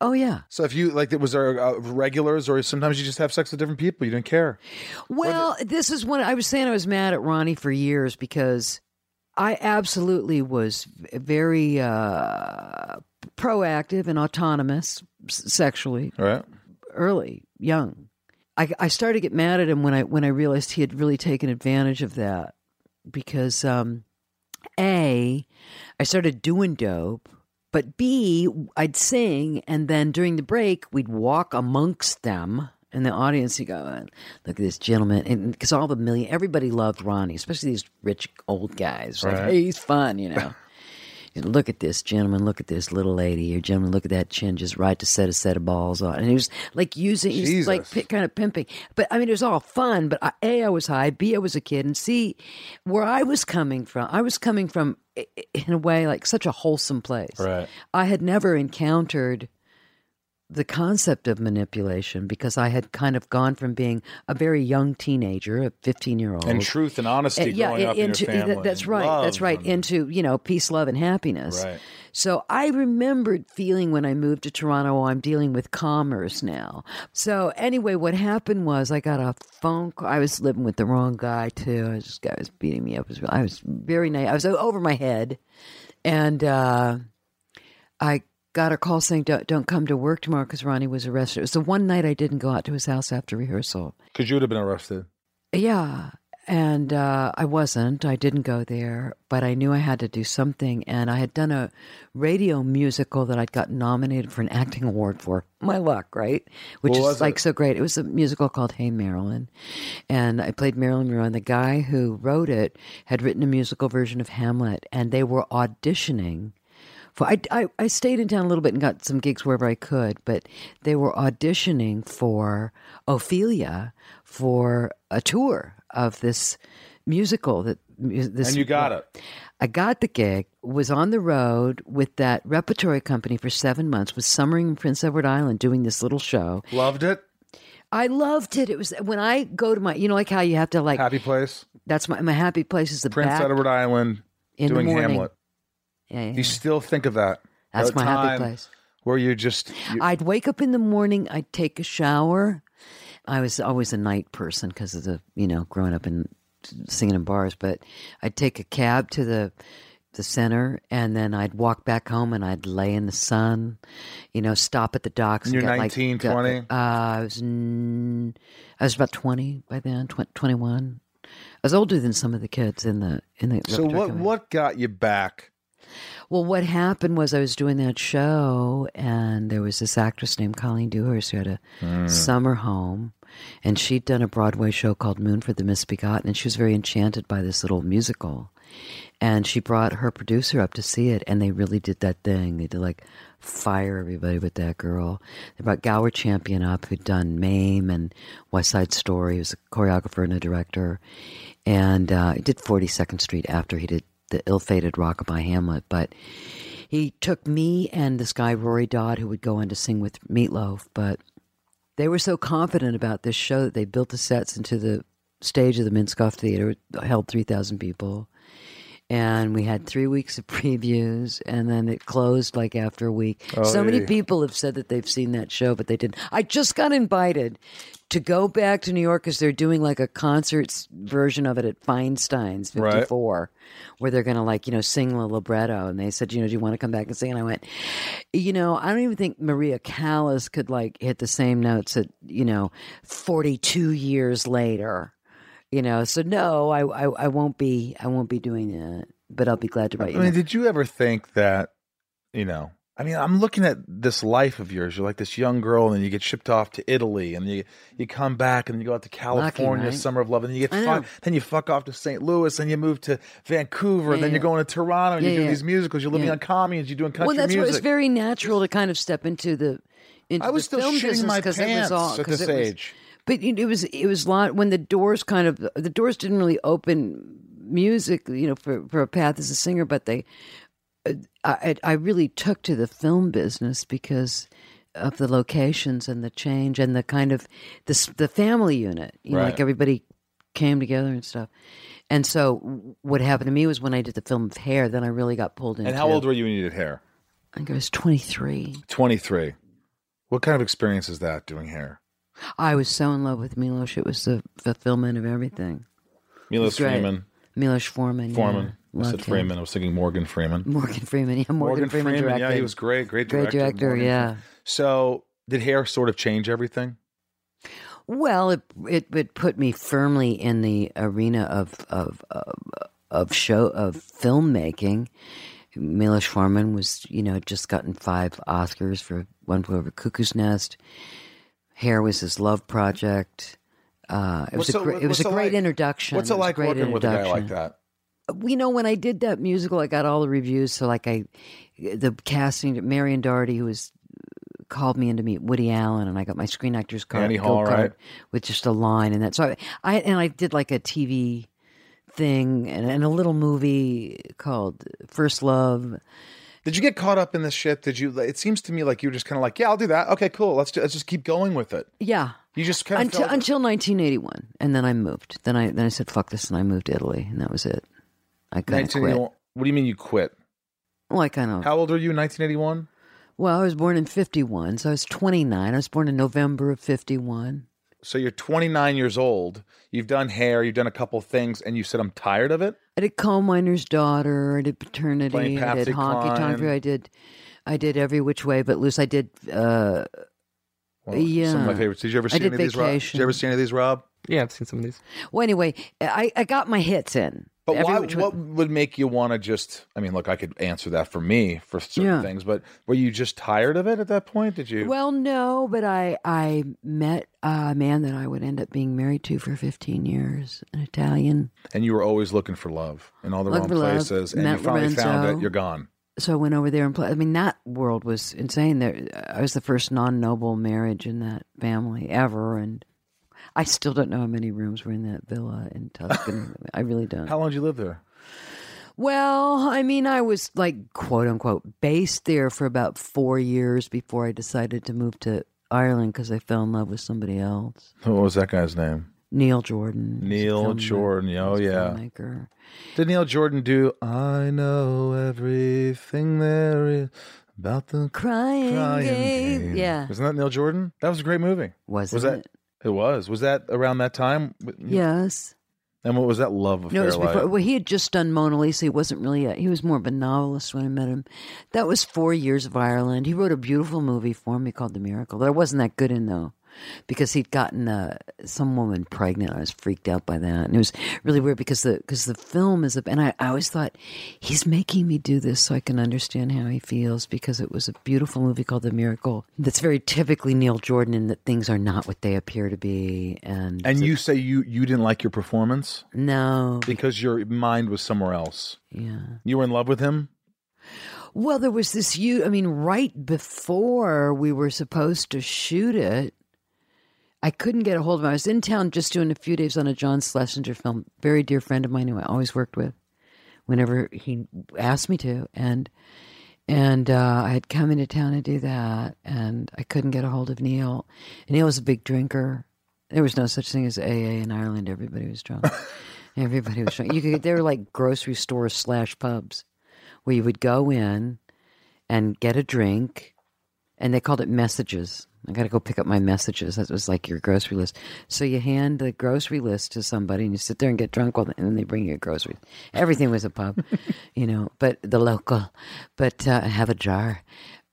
Oh yeah. So if you like, it was there uh, regulars, or sometimes you just have sex with different people? You didn't care. Well, this is when I was saying I was mad at Ronnie for years because I absolutely was very uh, proactive and autonomous sexually Right. early, young. I, I started to get mad at him when I when I realized he had really taken advantage of that because um, a I started doing dope, but b I'd sing and then during the break we'd walk amongst them in the audience. You go, uh, look at this gentleman, and because all the million everybody loved Ronnie, especially these rich old guys. Like, hey, he's fun, you know. You know, Look at this gentleman. Look at this little lady. Or gentleman, look at that chin just right to set a set of balls on. And he was like using, he was like pi- kind of pimping. But I mean, it was all fun. But I, a, I was high. B, I was a kid. And C, where I was coming from, I was coming from in a way like such a wholesome place. Right. I had never encountered the concept of manipulation because I had kind of gone from being a very young teenager, a 15 year old. And truth and honesty Uh, yeah, growing up in into your family. that's and right. That's right. and- Into you know peace, love, and happiness. Right. So I remembered feeling when I moved to Toronto, oh, I'm dealing with commerce now. So anyway, what happened was I got a phone call. I was living with the wrong guy too. This guy was beating me up. I was very nice. I was over my head, and uh, I got a call saying don't, don't come to work tomorrow because Ronnie was arrested. It was the one night I didn't go out to his house after rehearsal. Because you would have been arrested. Yeah. And uh, I wasn't. I didn't go there, but I knew I had to do something. And I had done a radio musical that I'd gotten nominated for an acting award for. My luck, right? Which What is was like it? so great. It was a musical called Hey Marilyn. And I played Marilyn Monroe. And the guy who wrote it had written a musical version of Hamlet. And they were auditioning I, I, I stayed in town a little bit and got some gigs wherever I could, but they were auditioning for Ophelia for a tour of this musical that this And you got it. I got the gig, was on the road with that repertory company for seven months, was summering in Prince Edward Island doing this little show. Loved it. I loved it. It was when I go to my, you know, like how you have to like. Happy place. That's my my happy place is the Prince back Edward Island in doing the morning. Hamlet. Yeah, yeah, You still think of that. That's my happy place. Where you just you, I'd wake up in the morning, I'd take a shower. I was always a night person because of the, you know, growing up and singing in bars, but I'd take a cab to the the center and then I'd walk back home and I'd lay in the sun, you know, stop at the docks. And and you're get, 19, like, 20? Uh, I was mm, I was about 20 by then, 20, 21. I was older than some of the kids in the in the so what company. what got you back? Well, what happened was I was doing that show, and there was this actress named Colleen Dewhurst who had a Hmm. summer home, and she'd done a Broadway show called Moon for the Misbegotten, and she was very enchanted by this little musical. And she brought her producer up to see it, and they really did that thing. They did like fire everybody with that girl. They brought Gower Champion up, who'd done Mame and West Side Story. He was a choreographer and a director, and uh, he did Forty Second Street after he did the ill-fated Rockabye Hamlet. But he took me and this guy Rory Dodd, who would go on to sing with Meatloaf. But they were so confident about this show that they built the sets into the stage of the Minskoff Theater, held three thousand people and we had three weeks of previews and then it closed like after a week oh, so many people have said that they've seen that show but they didn't i just got invited to go back to new york because they're doing like a concert version of it at feinstein's Right. 54 where they're gonna like you know sing the libretto and they said you know do you want to come back and sing and i went you know i don't even think maria callas could like hit the same notes at you know 42 years later you know so no I, I i won't be i won't be doing that but i'll be glad to write I you mean, know. did you ever think that, you know, I mean, I'm looking at this life of yours. You're like this young girl, and then you get shipped off to Italy, and you you come back, and you go out to California, right? Summer of Love, and then you get fuck, then you fuck off to St. Louis, and you move to Vancouver, and then Yeah, you're going to Toronto, and Yeah, doing yeah. these musicals. You're living Yeah. on comedians. You're doing country well, that's music. why it's very natural to kind of step into the. Into I was the still film shitting my 'cause it was all- at this it was- age. But it was it was a lot when the doors kind of the doors didn't really open music, you know, for for a path as a singer, but they I I really took to the film business because of the locations and the change and the kind of the the family unit, you know, Right. like everybody came together and stuff. And so what happened to me was when I did the film of Hair, then I really got pulled in. And how old were you when you did hair? I think I was twenty three. 23. What kind of experience is that doing hair? I was so in love with Milos. It was the fulfillment of everything. Milos. Freeman. Milos Forman. Foreman. Yeah. I said him. Freeman. I was thinking Morgan Freeman. Morgan Freeman. Yeah, Morgan, Freeman, directed. yeah, he was great. Great director. Great director. director, Morgan yeah. Freeman. So, did hair sort of change everything? Well, it, it it put me firmly in the arena of of of, of show of filmmaking. Milos Forman was, you know, just gotten five Oscars for One Flew Over Cuckoo's Nest. Hair was his love project. Uh, it was What's a it- great, it was a it great like? introduction. What's it was a like great working with a guy like that? You know when i did that musical i got all the reviews so like i the casting marion dougherty who was called me in to meet woody allen and i got my screen actors card, Annie Hall, card right? with just a line and that so I, I and i did like a tv thing and, and a little movie called first love Did you get caught up in this shit? Did you? It seems to me like you were just kind of like, yeah, I'll do that. Okay, cool. Let's ju- let's just keep going with it. yeah You just kind of until until 1981 and then i moved then i then i said fuck this and i moved to italy and that was it i kind of quit What do you mean you quit? well i kind of How old are you in 1981? well i was born in 51 so i was 29 i was born in november of 51 So you're 29 years old. You've done hair. You've done a couple things, and you said, "I'm tired of it." I did coal miner's daughter. I did paternity. I did Patsy honky tonk. I did, I did every which way but loose. I did. uh Well, Yeah. Some of my favorites. Did you ever see did any of these, Rob? Did you ever see any of these, Rob? Yeah, I've seen some of these. Well, anyway, I I got my hits in. But why, what would make you want to just? I mean, look, I could answer that for me for certain Yeah. things, but were you just tired of it at that point? Did you? Well, no, but I I met a man that I would end up being married to for 15 years, an Italian. and you were always looking for love in all the Looking wrong for love. places, and you finally found it. You're gone. So I went over there and played. I mean, that world was insane. There, I was the first non-noble marriage in that family ever, and I still don't know how many rooms were in that villa in Tuscany. I really don't. How long did you live there? Well, I mean, I was like quote unquote based there for about four years before I decided to move to Ireland because I fell in love with somebody else. What was that guy's name? Neil Jordan. Neil Jordan. Oh yeah. filmmaker. Did Neil Jordan do "I Know Everything There Is About the Crying, Crying game. Game"? Yeah. Wasn't that Neil Jordan? That was a great movie. Wasn't was that? it? It was. Was that around that time? Yes. And what was that love affair No, it was before. Well, he had just done Mona Lisa. He wasn't really. A, he was more of a novelist when I met him. That was four years of Ireland. He wrote a beautiful movie for me called The Miracle that I wasn't that good in though, because he'd gotten uh, some woman pregnant. I was freaked out by that, and it was really weird because the because the film is a. And I, I always thought he's making me do this so I can understand how he feels because it was a beautiful movie called The Miracle that's very typically Neil Jordan in that things are not what they appear to be, and and you say you you didn't like your performance no, because your mind was somewhere else. yeah. You were in love with him. Well, there was this you I mean, right before we were supposed to shoot it, I couldn't get a hold of him. I was in town just doing a few days on a John Schlesinger film, very dear friend of mine who I always worked with whenever he asked me to. And and uh, I had come into town to do that, and I couldn't get a hold of Neil. And Neil was a big drinker. There was no such thing as AA in Ireland. Everybody was drunk. Everybody was drunk. You could. They were like grocery stores slash pubs, where you would go in and get a drink, and they called it messages. I got to go pick up my messages. That was like your grocery list. So you hand the grocery list to somebody, and you sit there and get drunk, while, and then they bring you your groceries. Everything was a pub, you know, but the local, but uh, have a jar.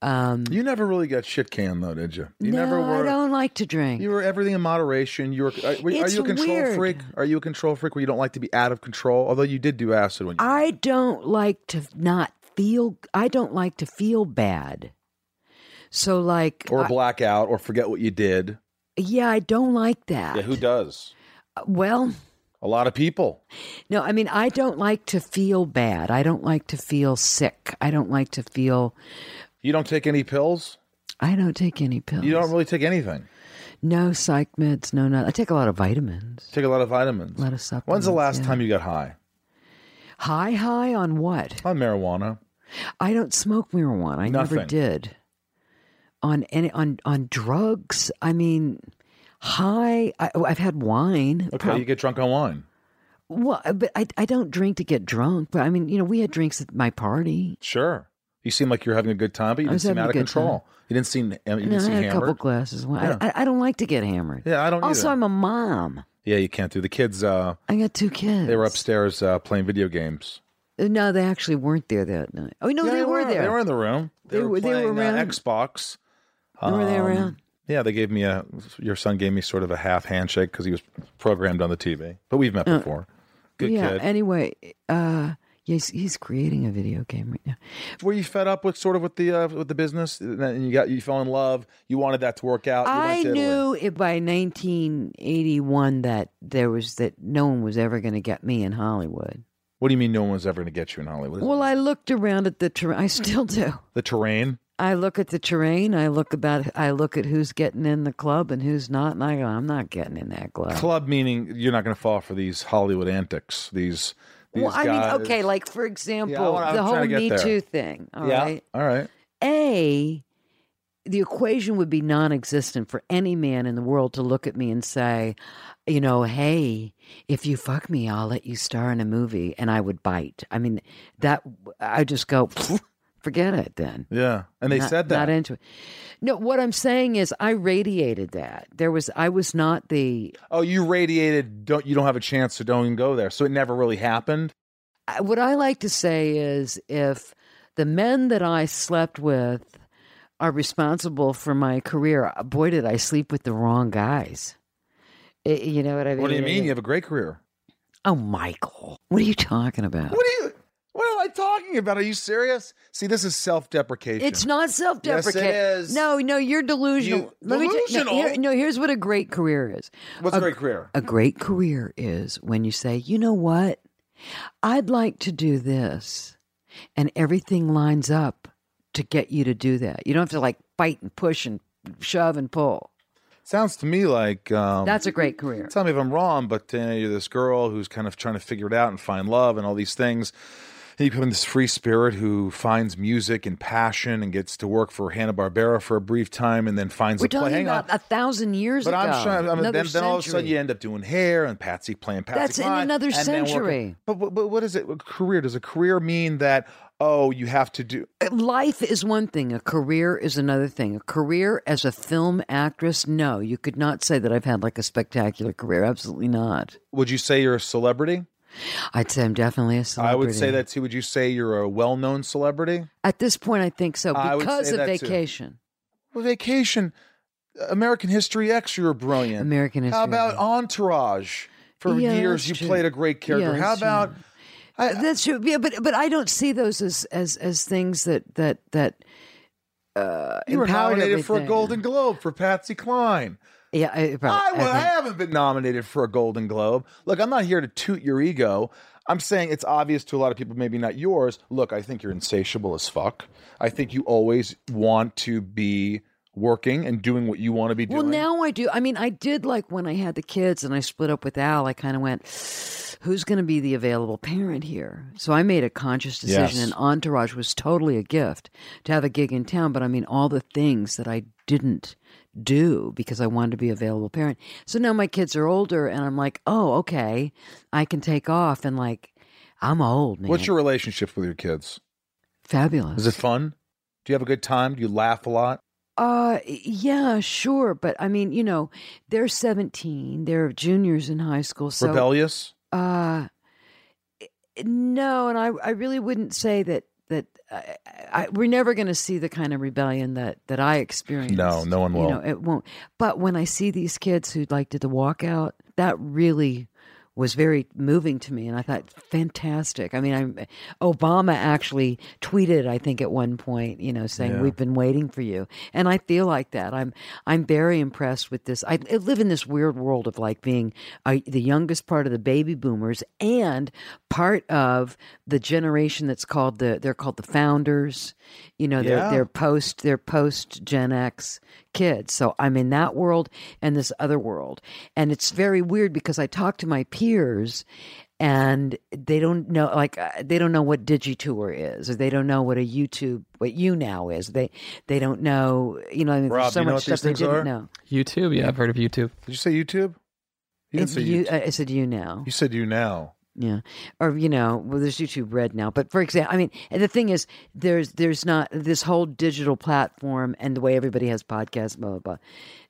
Um, You never really got shit canned though, did you? You no, never were. I don't like to drink. You were everything in moderation. You were. Are, were- are you a control weird. freak? Are you a control freak where you don't like to be out of control? Although you did do acid when you. I don't like to not feel. I don't like to feel bad. So like, Or I- black out or forget what you did. yeah, I don't like that. Yeah, who does? Uh, well, A lot of people. no, I mean, I don't like to feel bad. I don't like to feel sick. I don't like to feel. You don't take any pills? I don't take any pills. You don't really take anything. No psych meds. No, no. I take a lot of vitamins. Take a lot of vitamins. A lot of supplements. When's the last yeah. time you got high? High, high on what? On marijuana. I don't smoke marijuana. I never did. On any on on drugs, I mean, high. I, oh, I've had wine. Okay, Prob- you get drunk on wine. well, but I I don't drink to get drunk. But I mean, you know, we had drinks at my party. Sure. You seem like you're having a good time, but you didn't seem out of control. You didn't seem you didn't I seem had a couple hammered. glasses. Yeah. I, I, I don't like to get hammered. Yeah, I don't Also, either. I'm a mom. Yeah, you can't do. The kids, uh, I got two kids. they were upstairs uh, playing video games. No, they actually weren't there that night. Oh no, Yeah, they, were there. They were in the room. They, They were, were- they were playing uh, around. Xbox. Were they Um, around? Yeah, they gave me a. Your son gave me sort of a half handshake because he was programmed on the TV. But we've met before. Good Uh, yeah. kid. Anyway, uh, yes, he's creating a video game right now. Were you fed up with sort of with the uh, with the business? And you got you fell in love. You wanted that to work out. You I knew it by 1981 that there was that no one was ever going to get me in Hollywood. What do you mean no one was ever going to get you in Hollywood? Well, I looked around at the terrain. I still do. the terrain. I look at the terrain. I look about. I look at who's getting in the club and who's not, and I go, I'm not getting in that club. Club meaning you're not going to fall for these Hollywood antics. These. these well, I mean, okay, like for example, wanna- the whole Me there. Too thing. All yeah. right. All right. A, the equation would be non existent for any man in the world to look at me and say, you know, hey, if you fuck me, I'll let you star in a movie. And I would bite. I mean, that, I just go, forget it then. Yeah, and they Not- said that. Not into it. No, what I'm saying is I radiated that. There was, I was not the, oh, you radiated. Don't you don't have a chance, so don't even go there. So it never really happened. What I like to say is if the men that I slept with are responsible for my career, uh, boy, did I sleep with the wrong guys. I- you know what I mean? What do you mean? You have a great career. Oh, Michael, what are you talking about? What are you? I talking about? Are you serious? See, this is self-deprecation. It's not self-deprecating. Yes, it is. No, no, you're delusional. You- Let me tell- delusional? no, here- no, here's what a great career is. What's a great career? A great career is when you say, you know what? I'd like to do this. And everything lines up to get you to do that. You don't have to like fight and push and shove and pull. Sounds to me like um, That's a great career. Tell me if I'm wrong, but uh, you're this girl who's kind of trying to figure it out and find love and all these things. You become this free spirit who finds music and passion and gets to work for Hanna Barbera for a brief time and then finds We're a play. Hang about on. a thousand years But ago. I'm sure. I mean, then, then all of a sudden you end up doing hair and Patsy playing Patsy. That's in another century. But, but but what is it? A career? Does a career mean that oh you have to do? Uh, life is one thing, a career is another thing. A career as a film actress, no, you could not say that I've had like a spectacular career. Absolutely not. Would you say you're a celebrity? I'd say I'm definitely a celebrity. I would say that too. Would you say you're a well-known celebrity? At this point, I think so I would because say of that too. vacation. Well, Vacation, American History X, you were brilliant. American History How about X. Entourage? For Yeah, years, that's you true. played a great character. Yeah, How that's true. about I, That's true. Yeah, but but I don't see those as as as things that that that uh, you were empowered nominated for a everything. Golden Globe for Patsy Cline? Yeah, I, probably, I, wa- I think- haven't been nominated for a Golden Globe. Look, I'm not here to toot your ego. I'm saying it's obvious to a lot of people, maybe not yours. Look, I think you're insatiable as fuck. I think you always want to be working and doing what you want to be doing. Well, now I do. I mean, I did like when I had the kids and I split up with Al. I kind of went, "Who's going to be the available parent here?" So I made a conscious decision, Yes. and Entourage was totally a gift to have a gig in town. But I mean, all the things that I didn't do because I wanted to be available parent. So now my kids are older, and I'm like, "Oh, okay, I can take off." And like, I'm old, man. What's your relationship with your kids? fabulous? Is it fun? Do you have a good time? Do you laugh a lot? Uh, yeah, sure, but I mean, you know, they're 17, they're juniors in high school, so Rebellious? uh, no, and I, I really wouldn't say that that I, I, we're never going to see the kind of rebellion that that I experienced. No, no one You will. know, it won't. But when I see these kids who like did the walkout, that really was very moving to me, and I thought, fantastic. I mean, I'm, Obama actually tweeted, I think, at one point, you know, saying Yeah. we've been waiting for you, and I feel like that. I'm I'm very impressed with this. I, I live in this weird world of like being uh, the youngest part of the baby boomers and part of the generation that's called the they're called the founders. You know, they're Yeah. they're post they're post Gen X kids. So I'm in that world and this other world. And it's very weird because I talk to my peers and they don't know like uh, they don't know what digitour is or they don't know what a YouTube what you now is. They they don't know, you know, I mean, Rob, there's so you know much what stuff they didn't are? know. YouTube, yeah, I've heard of YouTube. Did you say YouTube? You didn't It's say you, YouTube. uh, I said you now. You said you now. Yeah, or you know, well, there's YouTube Red now. But for example, I mean, and the thing is, there's there's not this whole digital platform and the way everybody has podcasts, blah blah blah.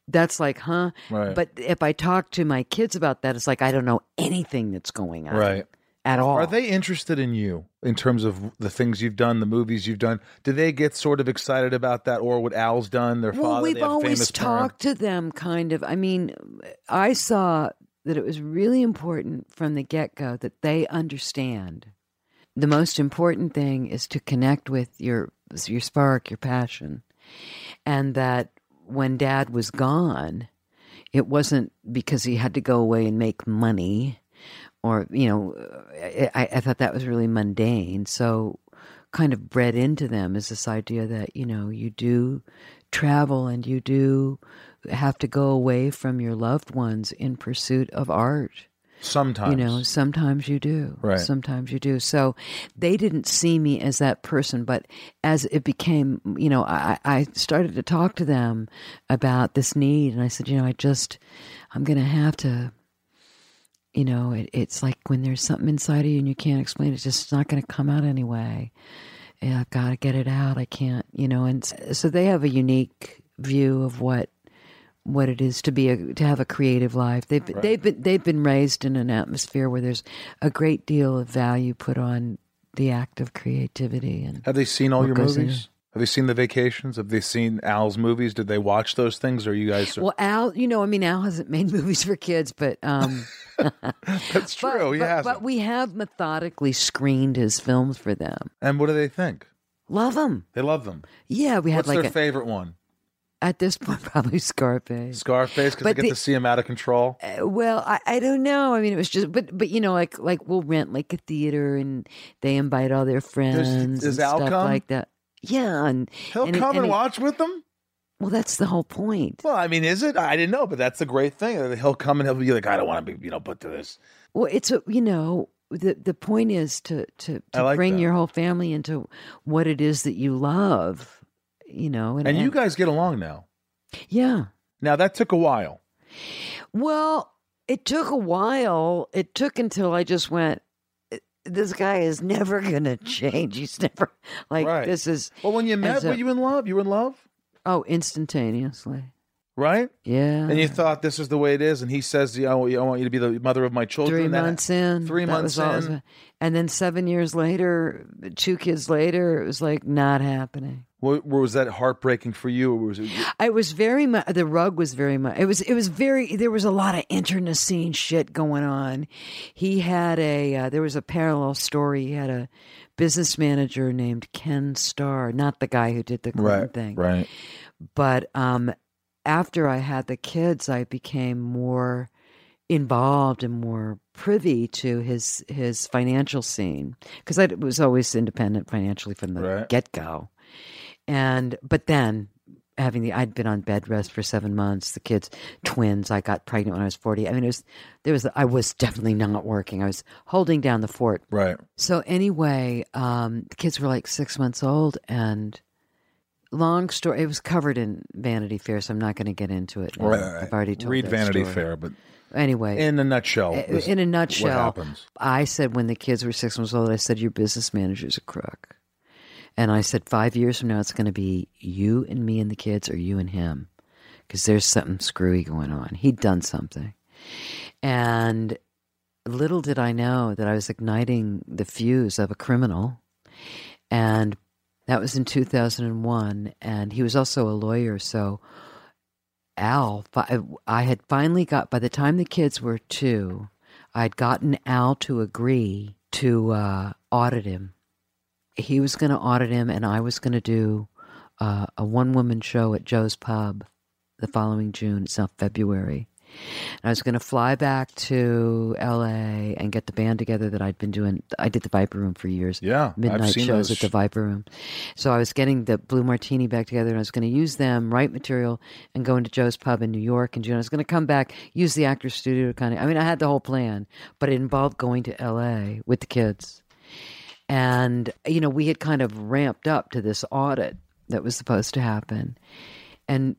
That's like, huh? Right. But if I talk to my kids about that, it's like I don't know anything that's going on, Right. At all. Are they interested in you in terms of the things you've done, the movies you've done? Do they get sort of excited about that, or what Al's done? Their Well, father. we've they have a always famous parent? talked to them, kind of. I mean, I saw that it was really important from the get go that they understand. The most important thing is to connect with your your spark, your passion, and that when Dad was gone, it wasn't because he had to go away and make money, or you know, I, I thought that was really mundane. So kind of bred into them is this idea that you know you do travel and you do have to go away from your loved ones in pursuit of art Sometimes. you know sometimes you do Right. sometimes you do so they didn't see me as that person but as it became you know i i started to talk to them about this need and i said you know i just i'm gonna have to you know it, it's like when there's something inside of you and you can't explain it, it's just not gonna come out anyway yeah, I've got to get it out. I can't, you know, and so they have a unique view of what what it is to be a to have a creative life. They've they've been they've been raised in an atmosphere where there's a great deal of value put on the act of creativity and Have they seen all your in movies? Have they seen the vacations? Have they seen Al's movies? Did they watch those things? Or you guys? well Al you know I mean Al hasn't made movies for kids but um That's true. but, he but, but we have methodically screened his films for them and what do they think? love them They love them. yeah we had What's like their a, favorite one? At this point probably Scarface Scarface, because But get the- to see him out of control. Uh, well, I, I don't know. I mean, it was just, but but you know, like like we'll rent like a theater and they invite all their friends does and Al stuff come? like that. Yeah, and He'll and come and and he- watch with them. well, that's the whole point. Well, I mean, is it? I didn't know, but that's the great thing. He'll come and he'll be like, I don't want to be, you know, put to this. Well, it's a you know the the point is to to, to like bring that. your whole family into what it is that you love. You know, and, And you guys get along now. yeah. Now that took a while. Well, it took a while. It took until I just went. Uh, this guy is never gonna change. He's never like Right. this is Well, when you met, so- were you in love? You were in love, oh instantaneously. Right? Yeah. And you thought this is the way it is. And he says, "Yeah, I want you- I want you to be the mother of my children." three That- months in. three months it was- in. and then seven years later, two kids later, it was like not happening. Wa- was that heartbreaking for you, or was it? I was very much the rug was very much it was it was very there was a lot of internecine shit going on. He had a uh, there was a parallel story. He had a business manager named Ken Starr, not the guy who did the Clinton Right, thing, right. but um, after I had the kids, I became more involved and more privy to his his financial scene because I was always independent financially from the Right. get go, and but then having the I'd been on bed rest for seven months. The kids, twins. I got pregnant when I was forty. I mean, it was there was I was definitely not working. I was holding down the fort. Right. So anyway, um, the kids were like six months old, and long story. It was covered in Vanity Fair, so I'm not going to get into it. now. Right. I've already told Read Vanity story. Fair, but Anyway, in a nutshell, uh, this- in a nutshell, what happens? I said when the kids were six months old, I said your business manager's a crook, and I said five years from now it's going to be you and me and the kids, or you and him, because there's something screwy going on. He'd done something, and little did I know that I was igniting the fuse of a criminal, and that was in 2001, and he was also a lawyer, so. Al, I had finally got, by the time the kids were two, I'd gotten Al to agree to uh, audit him. He was going to audit him, and I was going to do uh, a one woman show at Joe's Pub the following June. It's now February. And I was going to fly back to LA and get the band together that I'd been doing. I did the Viper Room for years. Yeah, I've midnight seen shows those at the Viper Room. So I was getting the Blue Martini back together, and I was going to use them, write material, and go into Joe's Pub in New York in June. I was going to come back, use the Actors Studio to kind of. I mean, I had the whole plan, but it involved going to LA with the kids, and you know, we had kind of ramped up to this audit that was supposed to happen, and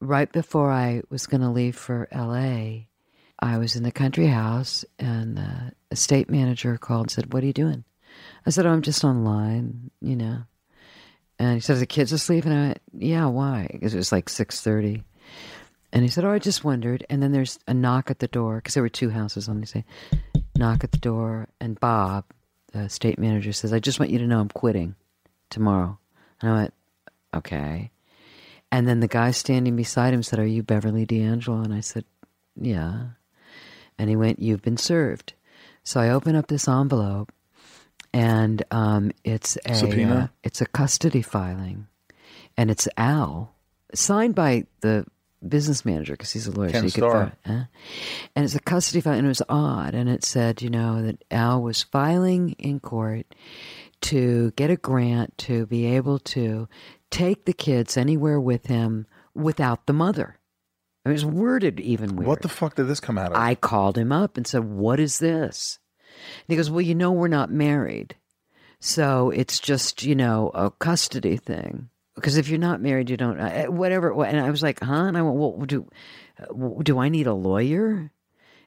right before I was going to leave for LA, I was in the country house and the estate manager called and said, What are you doing? I said, Oh, I'm just online, you know. And he said, Are the kids asleep? And I went, Yeah, why? Because it was like 6.30. And he said, Oh, I just wondered. And then there's a knock at the door, because there were two houses on the same. Knock at the door, and Bob, the estate manager, says, I just want you to know I'm quitting tomorrow. And I went, Okay. And then the guy standing beside him said, Are you Beverly D'Angelo? And I said, Yeah. And he went, You've been served. So I open up this envelope and um, it's a Subpoena? uh, it's a custody filing. And it's Al, signed by the business manager because he's a lawyer. Ken so you Starr. could file, huh? And it's a custody file, and it was odd. And it said, you know, that Al was filing in court to get a grant to be able to take the kids anywhere with him without the mother. I It was worded even weird. What the fuck did this come out of? I called him up and said, What is this? And he goes, Well, you know, we're not married. So it's just, you know, a custody thing. Because if you're not married, you don't, uh, whatever. And I was like, Huh? And I went, Well, do, do I need a lawyer?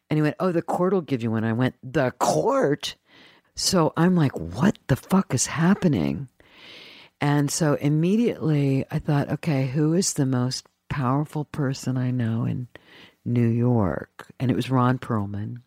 And he went, Oh, the court will give you one. I went, The court? So I'm like, What the fuck is happening? And so immediately I thought, okay, who is the most powerful person I know in New York? And it was Ron Perlman.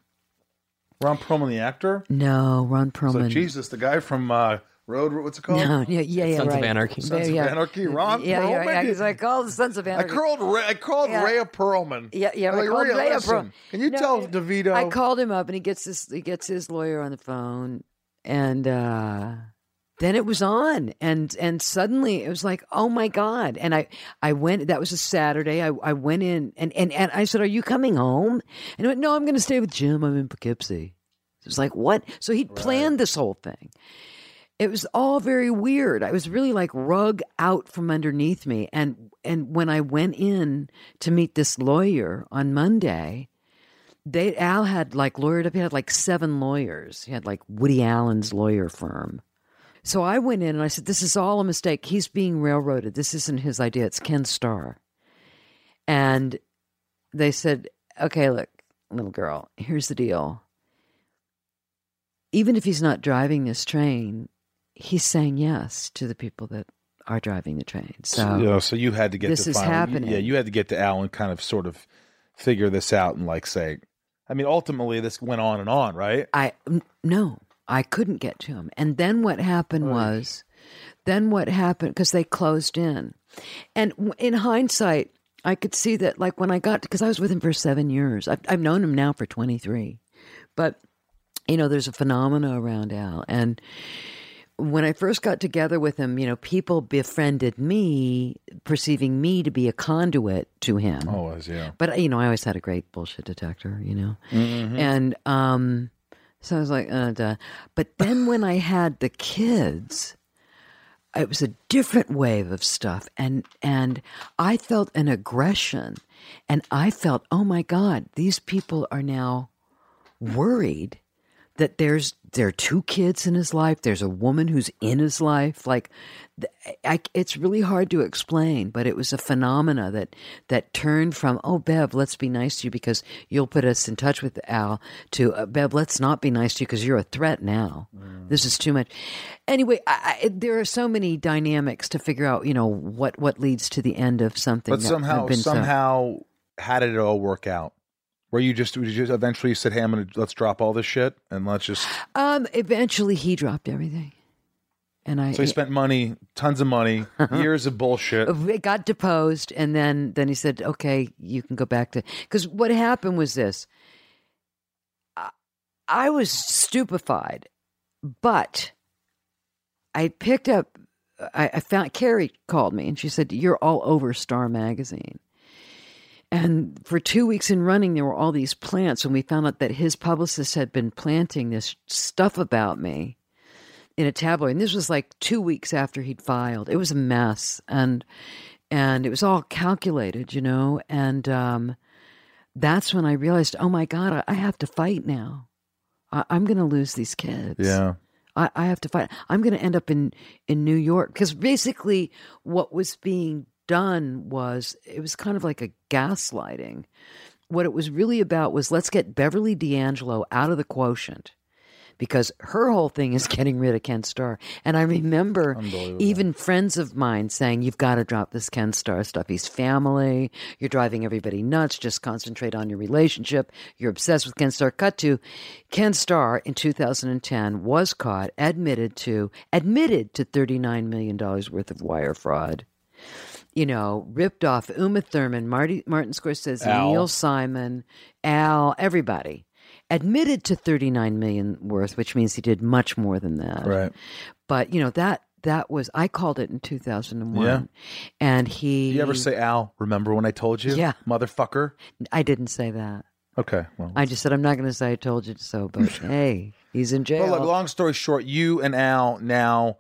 Ron Perlman, the actor. No, Ron Perlman. like Jesus, the guy from uh, Road. What's it called? No, yeah, yeah, yeah, Sons of. Anarchy. Sons of yeah. Anarchy. Ron yeah, yeah, Perlman. yeah. He's like, oh, the Sons of Anarchy. I called Ray, I called Yeah. Rhea Perlman. Yeah, yeah. I'm I like, called Rhea, Ray up listen, from- Can you No, tell yeah. DeVito? I called him up and he gets his he gets his lawyer on the phone and uh then it was on and and suddenly it was like oh my god and i i went that was a saturday i, I went in and, and and i said are you coming home and he went no i'm going to stay with jim i'm in poughkeepsie it was like what so he'd planned this whole thing it was all very weird. I was really like rug out from underneath me. And and when I went in to meet this lawyer on Monday, they Al had like lawyered up. He had like seven lawyers. He had like Woody Allen's lawyer firm. So I went in and I said, "This is all a mistake. He's being railroaded. This isn't his idea. It's Ken Starr." And they said, "Okay, look, little girl. Here's the deal. Even if he's not driving this train, he's saying yes to the people that are driving the train. So you know, so you had to get this to is finally- happening. Yeah, you had to get to Al and kind of sort of figure this out and like say, I mean, ultimately this went on and on, right? I no, I couldn't get to him. And then what happened was, then what happened because they closed in, and in hindsight, I could see that like when I got because I was with him for seven years. I've, I've known him now for twenty three, but you know, there's a phenomena around Al, and when I first got together with him, you know, people befriended me, perceiving me to be a conduit to him. Oh, was yeah. But you know, I always had a great bullshit detector, you know, Mm-hmm. and um, so I was like, uh, duh. but then when I had the kids, it was a different wave of stuff, and and I felt an aggression, and I felt, oh my god, these people are now worried that there's there are two kids in his life. There's a woman who's in his life. Like, I, it's really hard to explain, but it was a phenomena that that turned from oh Bev, let's be nice to you because you'll put us in touch with Al to uh, Bev, let's not be nice to you because you're a threat now. This is too much. Anyway, I, I, there are so many dynamics to figure out. You know what what leads to the end of something. But somehow, been so- somehow, how did it all work out? Where you just, you just eventually said, "Hey, I'm gonna let's drop all this shit and let's just." um, eventually he dropped everything, and I So he spent money, tons of money, years of bullshit. it got deposed and then then he said okay you can go back to because what happened was this I- I was stupefied, but I picked up. I, I found Carrie called me and she said, "You're all over Star Magazine." And for two weeks in running, there were all these plants, and we found out that his publicist had been planting this stuff about me in a tabloid. And this was like two weeks after he'd filed. It was a mess, and and it was all calculated, you know. And um, that's when I realized, oh my God, I, I have to fight now. I, I'm going to lose these kids. Yeah. I, I have to fight. I'm going to end up in in New York because basically what was being done was it was kind of like a gaslighting. What it was really about was let's get Beverly D'Angelo out of the quotient because her whole thing is getting rid of Ken Starr. And I remember even friends of mine saying, You've got to drop this Ken Starr stuff. He's family. You're driving everybody nuts. Just concentrate on your relationship. You're obsessed with Ken Starr. Cut to Ken Starr in 2010 was caught, admitted to, admitted to $39 million worth of wire fraud. You know, ripped off Uma Thurman, Marty, Martin Scorsese, Al. Neil Simon, Al, everybody admitted to 39 million worth which means he did much more than that Right. but you know that that was i called it in 2001 Yeah. and he You ever say, Al, remember when I told you? Yeah. Motherfucker? i didn't say that Okay. Well. i just said i'm not going to say i told you so but hey he's in jail But look, long story short, you and Al now,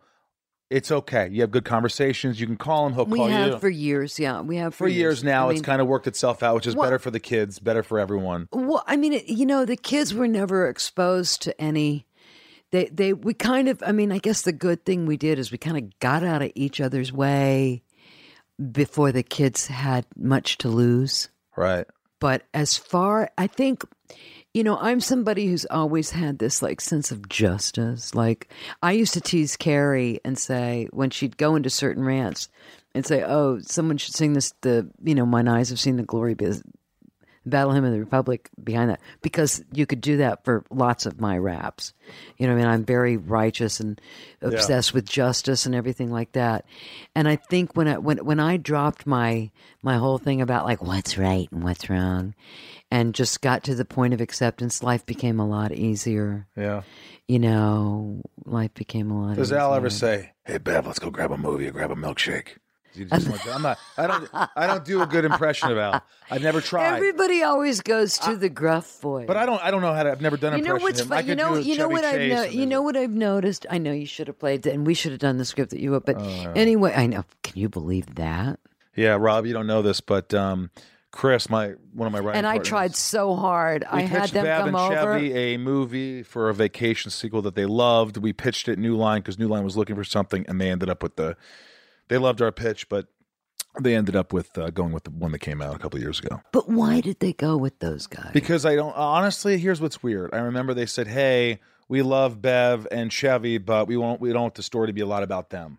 it's okay. You have good conversations. You can call him. He'll we call you. We have for years yeah we have for, for years now, I it's kind of worked itself out, which is Well- better for the kids, better for everyone. Well, I mean, you know, the kids were never exposed to any. They, they, we kind of. I mean, I guess the good thing we did is we kind of got out of each other's way before the kids had much to lose. Right. But as far, I think, you know, I'm somebody who's always had this like sense of justice. Like I used to tease Carrie and say when she'd go into certain rants and say, "Oh, someone should sing this." The you know, mine eyes have seen the glory. Biz- Battle Hymn of the Republic behind that because you could do that for lots of my raps. You know, what I mean, I'm very righteous and obsessed with justice and everything like that. And I think when I when when I dropped my my whole thing about like what's right and what's wrong, and just got to the point of acceptance, life became a lot easier. Yeah. You know, life became a lot. Easier. Does easier. Al ever say, "Hey, Bev, let's go grab a movie or grab a milkshake"? You just want I'm not. I don't. I don't do a good impression of Al. I've never tried. Everybody always goes to the gruff voice. but I don't. I don't know how to. I've never done you know what's. Fun? You know, you know what I've no, you know what I've noticed. I know you should have played and we should have done the script that you wrote. But Oh, anyway, I know. Can you believe that? Yeah, Rob, you don't know this, but um, Chris, my one of my writing And I partners, tried so hard. We I had them Bev come and over. Chevy a movie for a vacation sequel that they loved. We pitched it New Line because New Line was looking for something, and they ended up with the. They loved our pitch, but they ended up with uh, going with the one that came out a couple of years ago. But why did they go with those guys? Because I don't honestly. Here's what's weird. I remember they said, "Hey, we love Bev and Chevy, but we won't. We don't want the story to be a lot about them."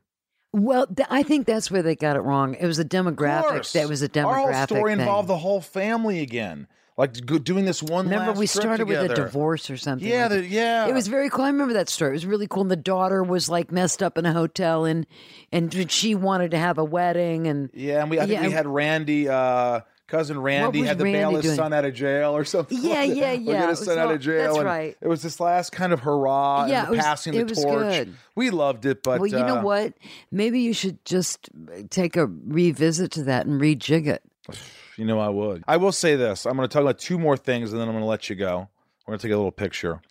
Well, th- I think that's where they got it wrong. It was a demographic. That was a demographic. Our whole story thing. involved the whole family again, like go- doing this one. Remember, we started with a divorce or something. Yeah, like the, yeah. It was very cool. I remember that story. It was really cool. And the daughter was like messed up in a hotel, and and she wanted to have a wedding, and Yeah, and we I think Yeah, we had Randy, uh, cousin Randy, had to bail Randy his doing? son out of jail or something. Yeah, like yeah, We're yeah. It was son out of jail. that's right. It was this last kind of hurrah Yeah, and it the was- passing the torch. good. We loved it, but well, you know uh, what? Maybe you should just take a revisit to that and rejig it. You know, I would. I will say this. I'm going to talk about two more things, and then I'm going to let you go. We're going to take a little picture.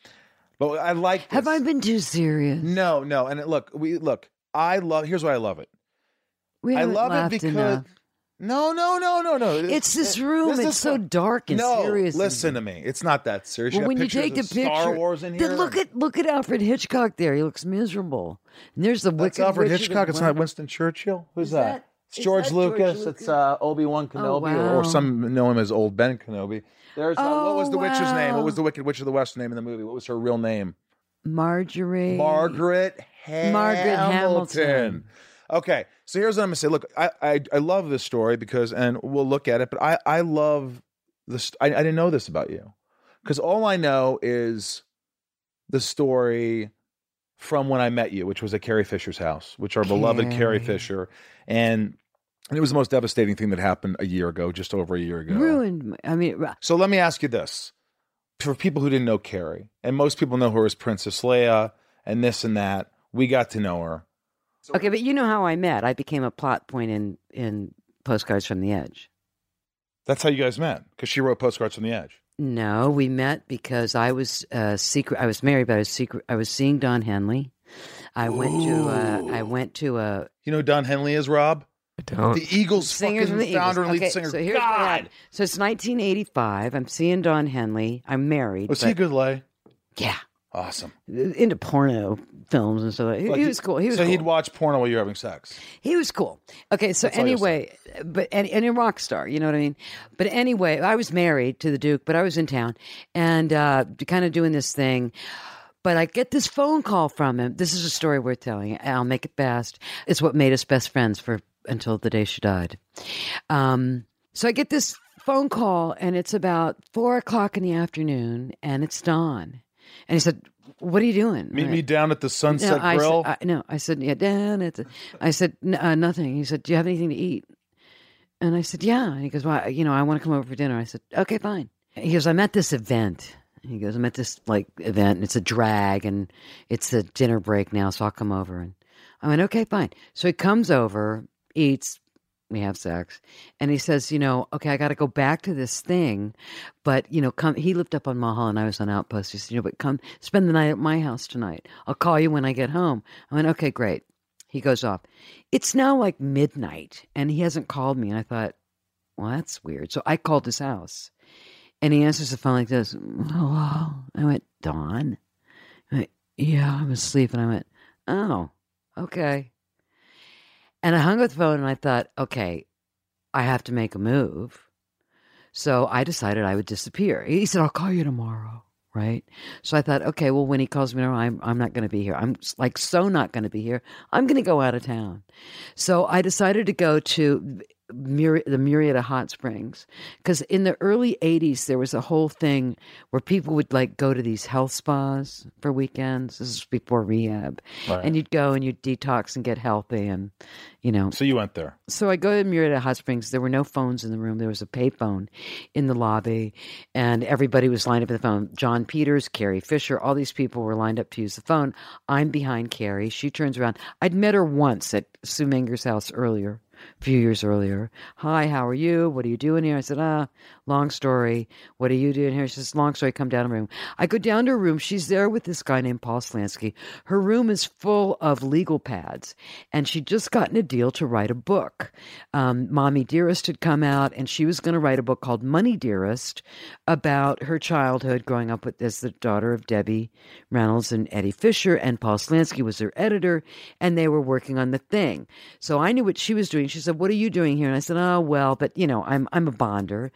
But I like. Have. I been too serious? No, no. And look, we look. I love. Here's why I love it. We I love it because. enough. No, no, no, no, no. It's this room. this it's is so fun. dark and no, serious. and- listen to me. It's not that serious. Well, got when you pictures take a of picture, Star Wars in here. then look at look at Alfred Hitchcock there. He looks miserable. And there's the That's wicked Alfred Witch of the Hitchcock. It's West. not Winston Churchill. Who's Is that? that- It's is George that George Lucas. Lucas? It's uh, Obi Wan Kenobi, or, or some know him as Old Ben Kenobi. There's uh, what was Oh, the witch's name? What wow. was the Wicked Witch of the West name in the movie? What was her real name? Marjorie. Margaret Hamilton. Margaret Hamilton. Okay, so here's what I'm gonna say. Look, I, I I love this story because, and we'll look at it, but I I love this. I, I didn't know this about you because all I know is the story from when I met you, which was at Carrie Fisher's house, which our beloved Carrie Carrie. Fisher, and it was the most devastating thing that happened a year ago, just over a year ago. ruined. my- I mean, ru- So let me ask you this. for people who didn't know Carrie, and most people know her as Princess Leia and this and that, we got to know her. Okay, but you know how I met. I became a plot point in in Postcards from the Edge. That's how you guys met because she wrote Postcards from the Edge. No, we met because I was uh, secret. I was married, but I was secret. I was seeing Don Henley. I went to. Uh, I went to a You know who Don Henley is, Rob? I don't. The Eagles Singers fucking from the Eagles. founder and lead Okay, singer. So here's what God. So it's 1985. I'm seeing Don Henley. I'm married. was he a good lay? Yeah, Awesome. into porno films and stuff. He, Like he was cool. He was so cool. he'd watch porno while you're having sex. He was cool. Okay, so That's anyway, but and, and a rock star, you know what I mean. But anyway, I was married to the Duke, but I was in town and uh, kind of doing this thing. But I get this phone call from him. This is a story worth telling. I'll make it fast. It's what made us best friends for until the day she died. Um, so I get this phone call, and it's about four o'clock in the afternoon, and it's Don. And he said, "What are you doing?" Meet I- me down at the Sunset no, I Grill. Said, I, no, I said, yeah, Dan. It's, I said, "N- uh, nothing. He said, do you have anything to eat? And I said, yeah. And he goes, well, you know, I want to come over for dinner. I said, okay, fine. He goes, I'm at this event. He goes, I'm at this like event and it's a drag and it's the dinner break now, so I'll come over. And I went, okay, fine. So he comes over, eats, we have sex, and he says, you know, okay, I got to go back to this thing, but you know, come. He lived up on mahal and I was on Outpost. He said, you know, but come spend the night at my house tonight. I'll call you when I get home. I went, okay, great. He goes off. It's now like midnight, and he hasn't called me. And I thought, well, that's weird. So I called his house, and he answers the phone like this. Hello. I went, Don. I went, yeah, I'm asleep. And I went, oh, okay. And I hung up the phone, and I thought, okay, I have to make a move. So I decided I would disappear. He said, I'll call you tomorrow. Right. So I thought, okay, well, when he calls me tomorrow, I'm, I'm not going to be here. I'm like so not going to be here. I'm going to go out of town. So I decided to go to Mur- the Murrieta Hot Springs because in the early 80s, there was a whole thing where people would like go to these health spas for weekends. This is before rehab. Right. And you'd go and you'd detox and get healthy and, you know, so you went there. so I go to Murrieta Hot Springs. There were no phones in the room. There was a payphone in the lobby, and everybody was lined up at the phone. Jon Peters, Carrie Fisher, all these people were lined up to use the phone. I'm behind Carrie. She turns around. I'd met her once at Sue Mengers' house earlier, a few years earlier. Hi, how are you? What are you doing here? I said, ah, long story. What are you doing here? She says, long story. Come down to room. I go down to her room. She's there with this guy named Paul Slansky. Her room is full of legal pads, and she'd just gotten a deal to write a book. Um, Mommy Dearest had come out, and she was going to write a book called Money Dearest about her childhood growing up with as the daughter of Debbie Reynolds and Eddie Fisher, and Paul Slansky was her editor, and they were working on the thing. So I knew what she was doing. She said, "What are you doing here?" And I said, "Oh well, but you know, I'm I'm a bonder."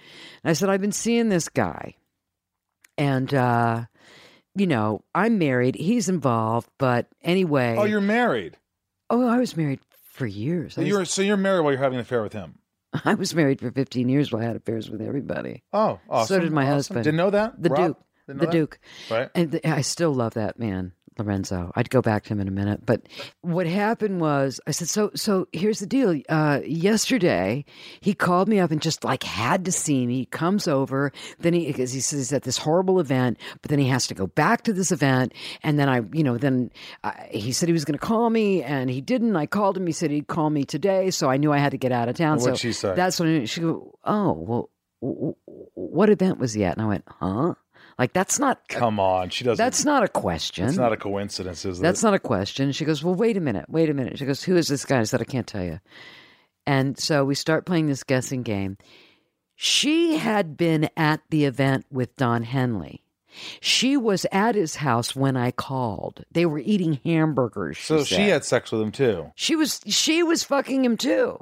And I said, "I've been seeing this guy, and." uh you know, I'm married. He's involved, but anyway. Oh, you're married. Oh, I was married for years. So was, you're so you're married while you're having an affair with him. I was married for 15 years while I had affairs with everybody. Oh, awesome. So did my awesome. husband. Didn't know that. The Rob? Duke. The that? Duke. Right. And I still love that man, Lorenzo. I'd go back to him in a minute. But what happened was, I said, so, so here's the deal. Uh, yesterday, he called me up and just like had to see me. He comes over. Then he, because he says he's at this horrible event, but then he has to go back to this event. And then I, you know, then uh, he said he was going to call me and he didn't. I called him. He said he'd call me today. So I knew I had to get out of town. And what'd so she say? that's when she go, oh, well, w- w- what event was he at? And I went, huh? Like, that's not, Come on, she doesn't. that's not a question. It's not a coincidence, is it? That's it? not a question. She goes, Well, wait a minute, wait a minute. She goes, Who is this guy? I said, I can't tell you. And so we start playing this guessing game. She had been at the event with Don Henley. She was at his house when I called. They were eating hamburgers. She So she had sex with him too. she was she was fucking him too.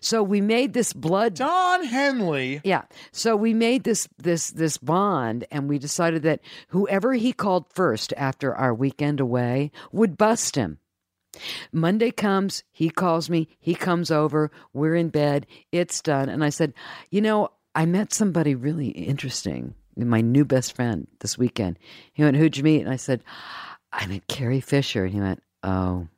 So we made this blood Don Henley. yeah. So we made this this this bond and we decided that whoever he called first after our weekend away would bust him. Monday comes, he calls me, he comes over, we're in bed, it's done. And I said, "You know, I met somebody really interesting, my new best friend this weekend." He went, "Who'd you meet?" And I said, "I met Carrie Fisher." And he went, "Oh."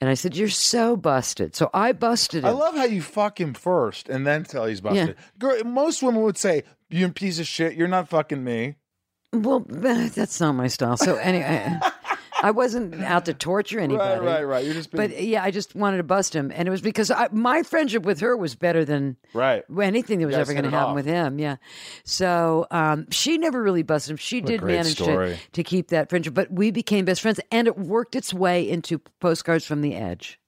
And I said, "You're so busted." So I busted him. I love how you fuck him first and then tell he's busted. Girl, most women would say, "You piece of shit, you're not fucking me." Well, eh, that's not my style. So anyway, I wasn't out to torture anybody. Right, right, right. You're just being, But yeah, I just wanted to bust him, and it was because I, my friendship with her was better than right. anything that was ever going to happen off. with him. Yeah. So um, she never really busted him. She a did manage to, to keep that friendship, but we became best friends, and it worked its way into postcards from the edge,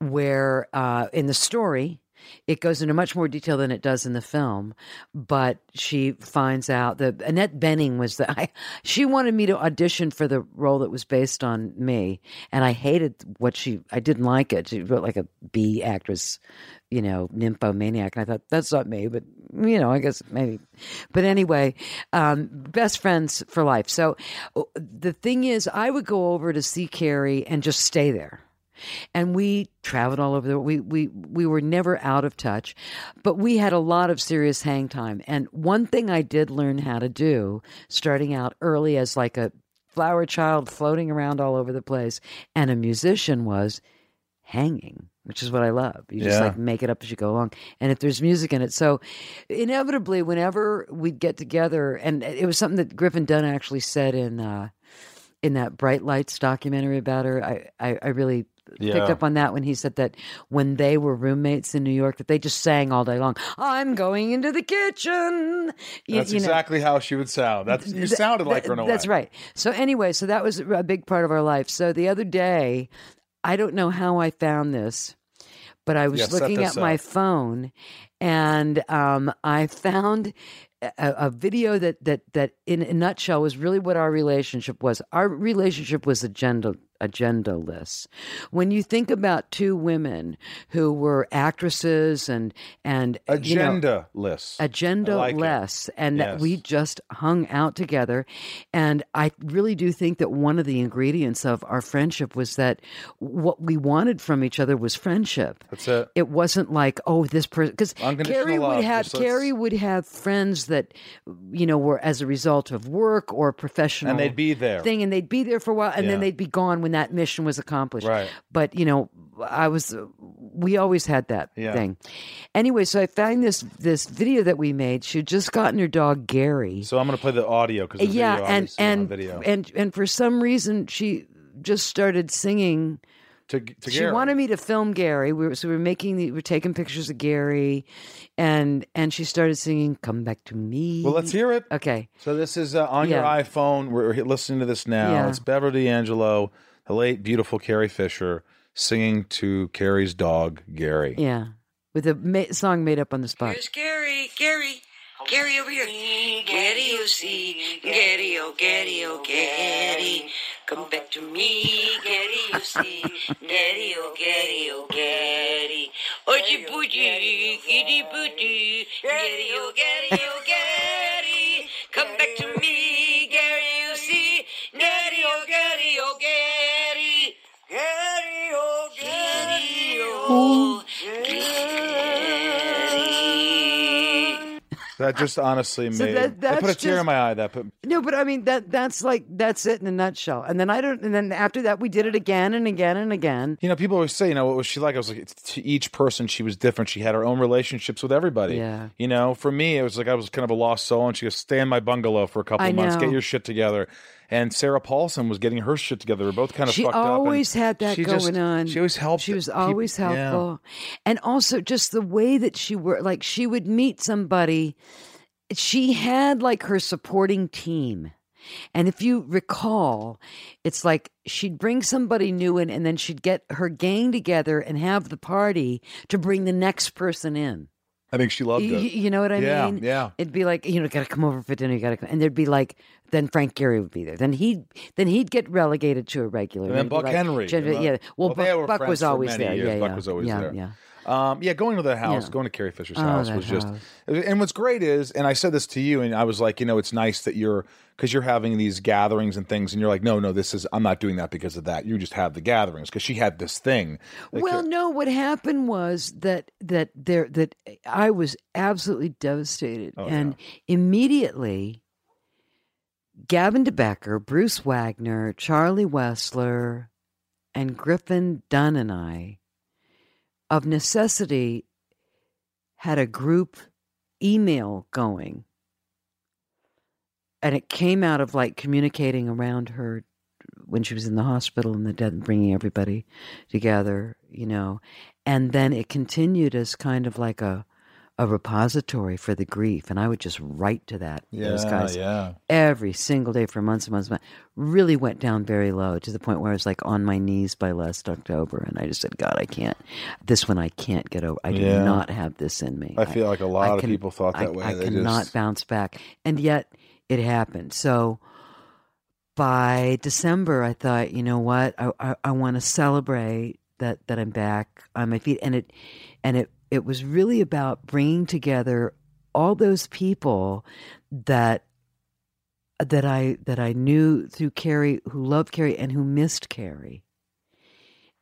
where uh, in the story. It goes into much more detail than it does in the film, but she finds out that Annette Bening was the. I, she wanted me to audition for the role that was based on me, and I hated what she. I didn't like it. She wrote like a B actress, you know, nymphomaniac, and I thought that's not me, but you know, I guess maybe. But anyway, um, best friends for life. So uh, the thing is, I would go over to see Carrie and just stay there and we traveled all over the we we we were never out of touch but we had a lot of serious hang time. And one thing i did learn how to do starting out early as like a flower child floating around all over the place and a musician was hanging which is what i love. You just Yeah. like make it up as you go along. And if there's music in it. So inevitably whenever we'd get together and it was something that griffin dunne actually said in uh in that bright lights documentary about her i i, I really Yeah. picked up on that when he said that when they were roommates in New York, that they just sang all day long. I'm going into the kitchen. You- That's you know, exactly how she would sound. That's you th- sounded like th- her in That's way. right. So anyway, so that was a big part of our life. So the other day, I don't know how I found this, but I was Yeah, looking at my phone, and um, I found a, a video that that that in a nutshell was really what our relationship was. Our relationship was agenda agendaless. When you think about two women who were actresses and and you know, Agenda agenda like it. less and that we just hung out together and i really do think that one of the ingredients of our friendship was that what we wanted from each other was friendship That's it. it wasn't like oh this person because Carrie love, would have just let's- Carrie would have friends that you know were as a result of work or professional And they'd be there. thing and they'd be there for a while and then they'd be gone when that mission was accomplished Right. but you know i was we always had that Yeah. thing anyway so i found this this video that we made she had just gotten her dog gary So I'm going to play the audio because yeah video and and video and and for some reason she just started singing to, to she Gary. wanted me to film Gary. We were so we were making the we were taking pictures of Gary, and and she started singing "Come Back to Me." Well, let's hear it. Okay, So this is uh, on your iPhone. We're listening to this now. Yeah. It's Beverly D'Angelo, the late beautiful Carrie Fisher, singing to Carrie's dog Gary. yeah, with a ma- song made up on the spot. Here's Gary, Gary, Gary over here. Gary, you see, Gary, oh, Gary, oh, Gary. Come back to me, Gary, you see, Gary, oh, Gary, oh, Gary. Oji booty, giddy booty, Gary, oh, Gary, oh, Gary. Come back to me, That just honestly So made. that- I put a tear in my eye. That put. No, but I mean that that's like that's it in a nutshell. And then I don't. And then after that, we did it again and again and again. You know, people always say, you know, what was she like? I was like, to each person, she was different. She had her own relationships with everybody. Yeah. You know, for me, it was like I was kind of a lost soul, and she goes, stay in my bungalow for a couple months, get your shit together. And Sarah Paulson was getting her shit together. We're both kind of She fucked up. always had that going just- on. She always helped. She was always yeah. helpful, and also just the way that she worked. Like she would meet somebody. She had like her supporting team. And if you recall, it's like she'd bring somebody new in and then she'd get her gang together and have the party to bring the next person in. I think she loved You, it. you know what I Yeah, mean? yeah. It'd be like, you know, gotta come over for dinner, you gotta come. And there'd be like, then Frank Gehry would be there. Then he'd then he'd get relegated to a regular. And then Buck like, Henry. Jen- you know? yeah. Well, they Buck, Buck was always there. years. Yeah, Buck yeah. was always yeah, there. Yeah. Um, yeah, going to the house, Yeah. going to Carrie Fisher's Oh, house was just. house. And what's great is, and I said this to you, and I was like, you know, it's nice that you're because you're having these gatherings and things, and you're like, no, no, this is I'm not doing that because of that. You just have the gatherings because she had this thing. Well, uh, no. What happened was that that there that I was absolutely devastated, Oh, and immediately, Gavin de Becker, Bruce Wagner, Charlie Wessler, and Griffin Dunne and I, of necessity, had a group email going. and it came out of like communicating around her when she was in the hospital and the dead, bringing everybody together, you know, and then it continued as kind of like a a repository for the grief, and I would just write to that those guys yeah. every single day for months and months, and months. Really went down very low to the point where I was like on my knees by last October, and I just said, God, I can't. This one I can't get over. I do Yeah. not have this in me. I feel like a lot I of can- people thought that I, way. I They cannot just- bounce back, and yet it happened. So by December, I thought, you know what, I I, I want to celebrate that that I'm back on my feet, and it and it it was really about bringing together all those people that that I that I knew through Carrie, who loved Carrie and who missed Carrie.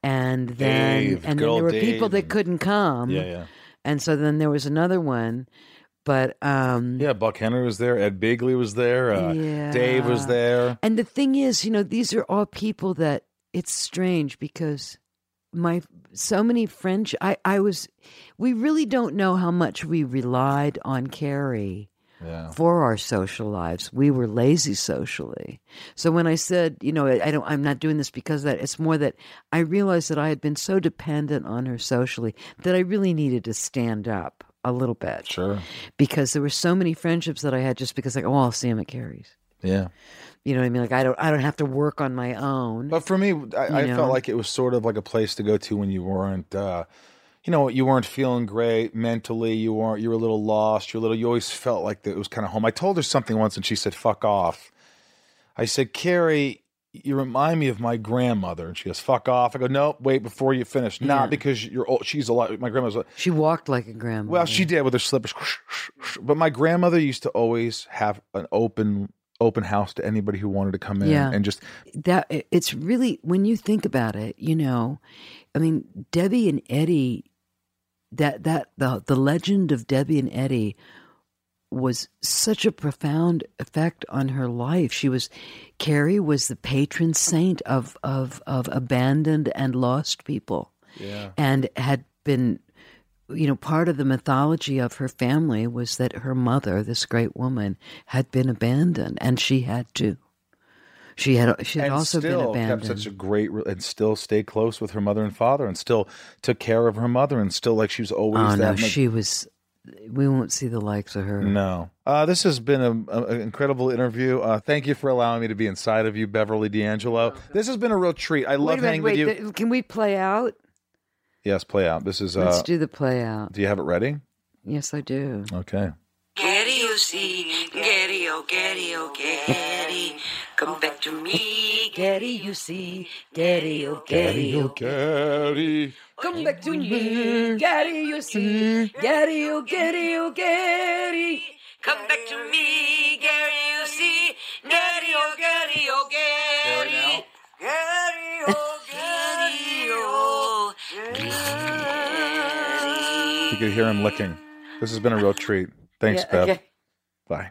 And then Dave, and then there were people that couldn't come. yeah, yeah. And so then there was another one, but um Yeah, Buck Henry was there. Ed Begley was there. Uh, Dave was there. And the thing is, you know, these are all people that it's strange because my so many French I I was we really don't know how much we relied on Carrie Yeah. for our social lives. We were lazy socially. So when I said, you know, I don't I'm not doing this because of that it's more that I realized that I had been so dependent on her socially that I really needed to stand up a little bit Sure. because there were so many friendships that I had just because like, oh, I'll see him at Carrie's. Yeah. You know what I mean? Like I don't I don't have to work on my own. But for me, I, I felt like it was sort of like a place to go to when you weren't, uh, you know, you weren't feeling great mentally. You weren't. You were a little lost. You're a little. You always felt like that it was kind of home. I told her something once, and she said, "Fuck off." I said, "Carrie, you remind me of my grandmother," and she goes, "Fuck off." I go, "No, wait before you finish. Not because you're old. She's a lot. My grandma's." she walked like a grandma. Well, she did with her slippers. But my grandmother used to always have an open open house to anybody who wanted to come in Yeah. and just that it's really when you think about it, you know, I mean, Debbie and Eddie that that the the legend of Debbie and Eddie was such a profound effect on her life. She was Carrie was the patron saint of of of abandoned and lost people. yeah. and had been you know part of the mythology of her family was that her mother this great woman had been abandoned and she had to. She had she had and also been abandoned kept such a great and still stayed close with her mother and father and still took care of her mother and still like she was always oh no she was we won't see the likes of her. No. Uh, this has been an incredible interview. Uh, thank you for allowing me to be inside of you beverly d'angelo. This has been a real treat. I love minute hanging wait with you. th- can we play out yes play out this is let's uh do the play out do you have it ready yes i do okay Getty, you see, Getty, oh, Getty, oh, Getty, come back to me. Getty you see Getty oh Getty oh Daddy. Come back to me, Getty, you see, Getty, oh, Getty, oh, Getty. Come back to me, Gary, you see, Getty, oh, Getty, oh, Getty. Getty, oh, Getty, oh, you could hear him licking. This has been a real treat. Thanks Yeah, bev. Okay. bye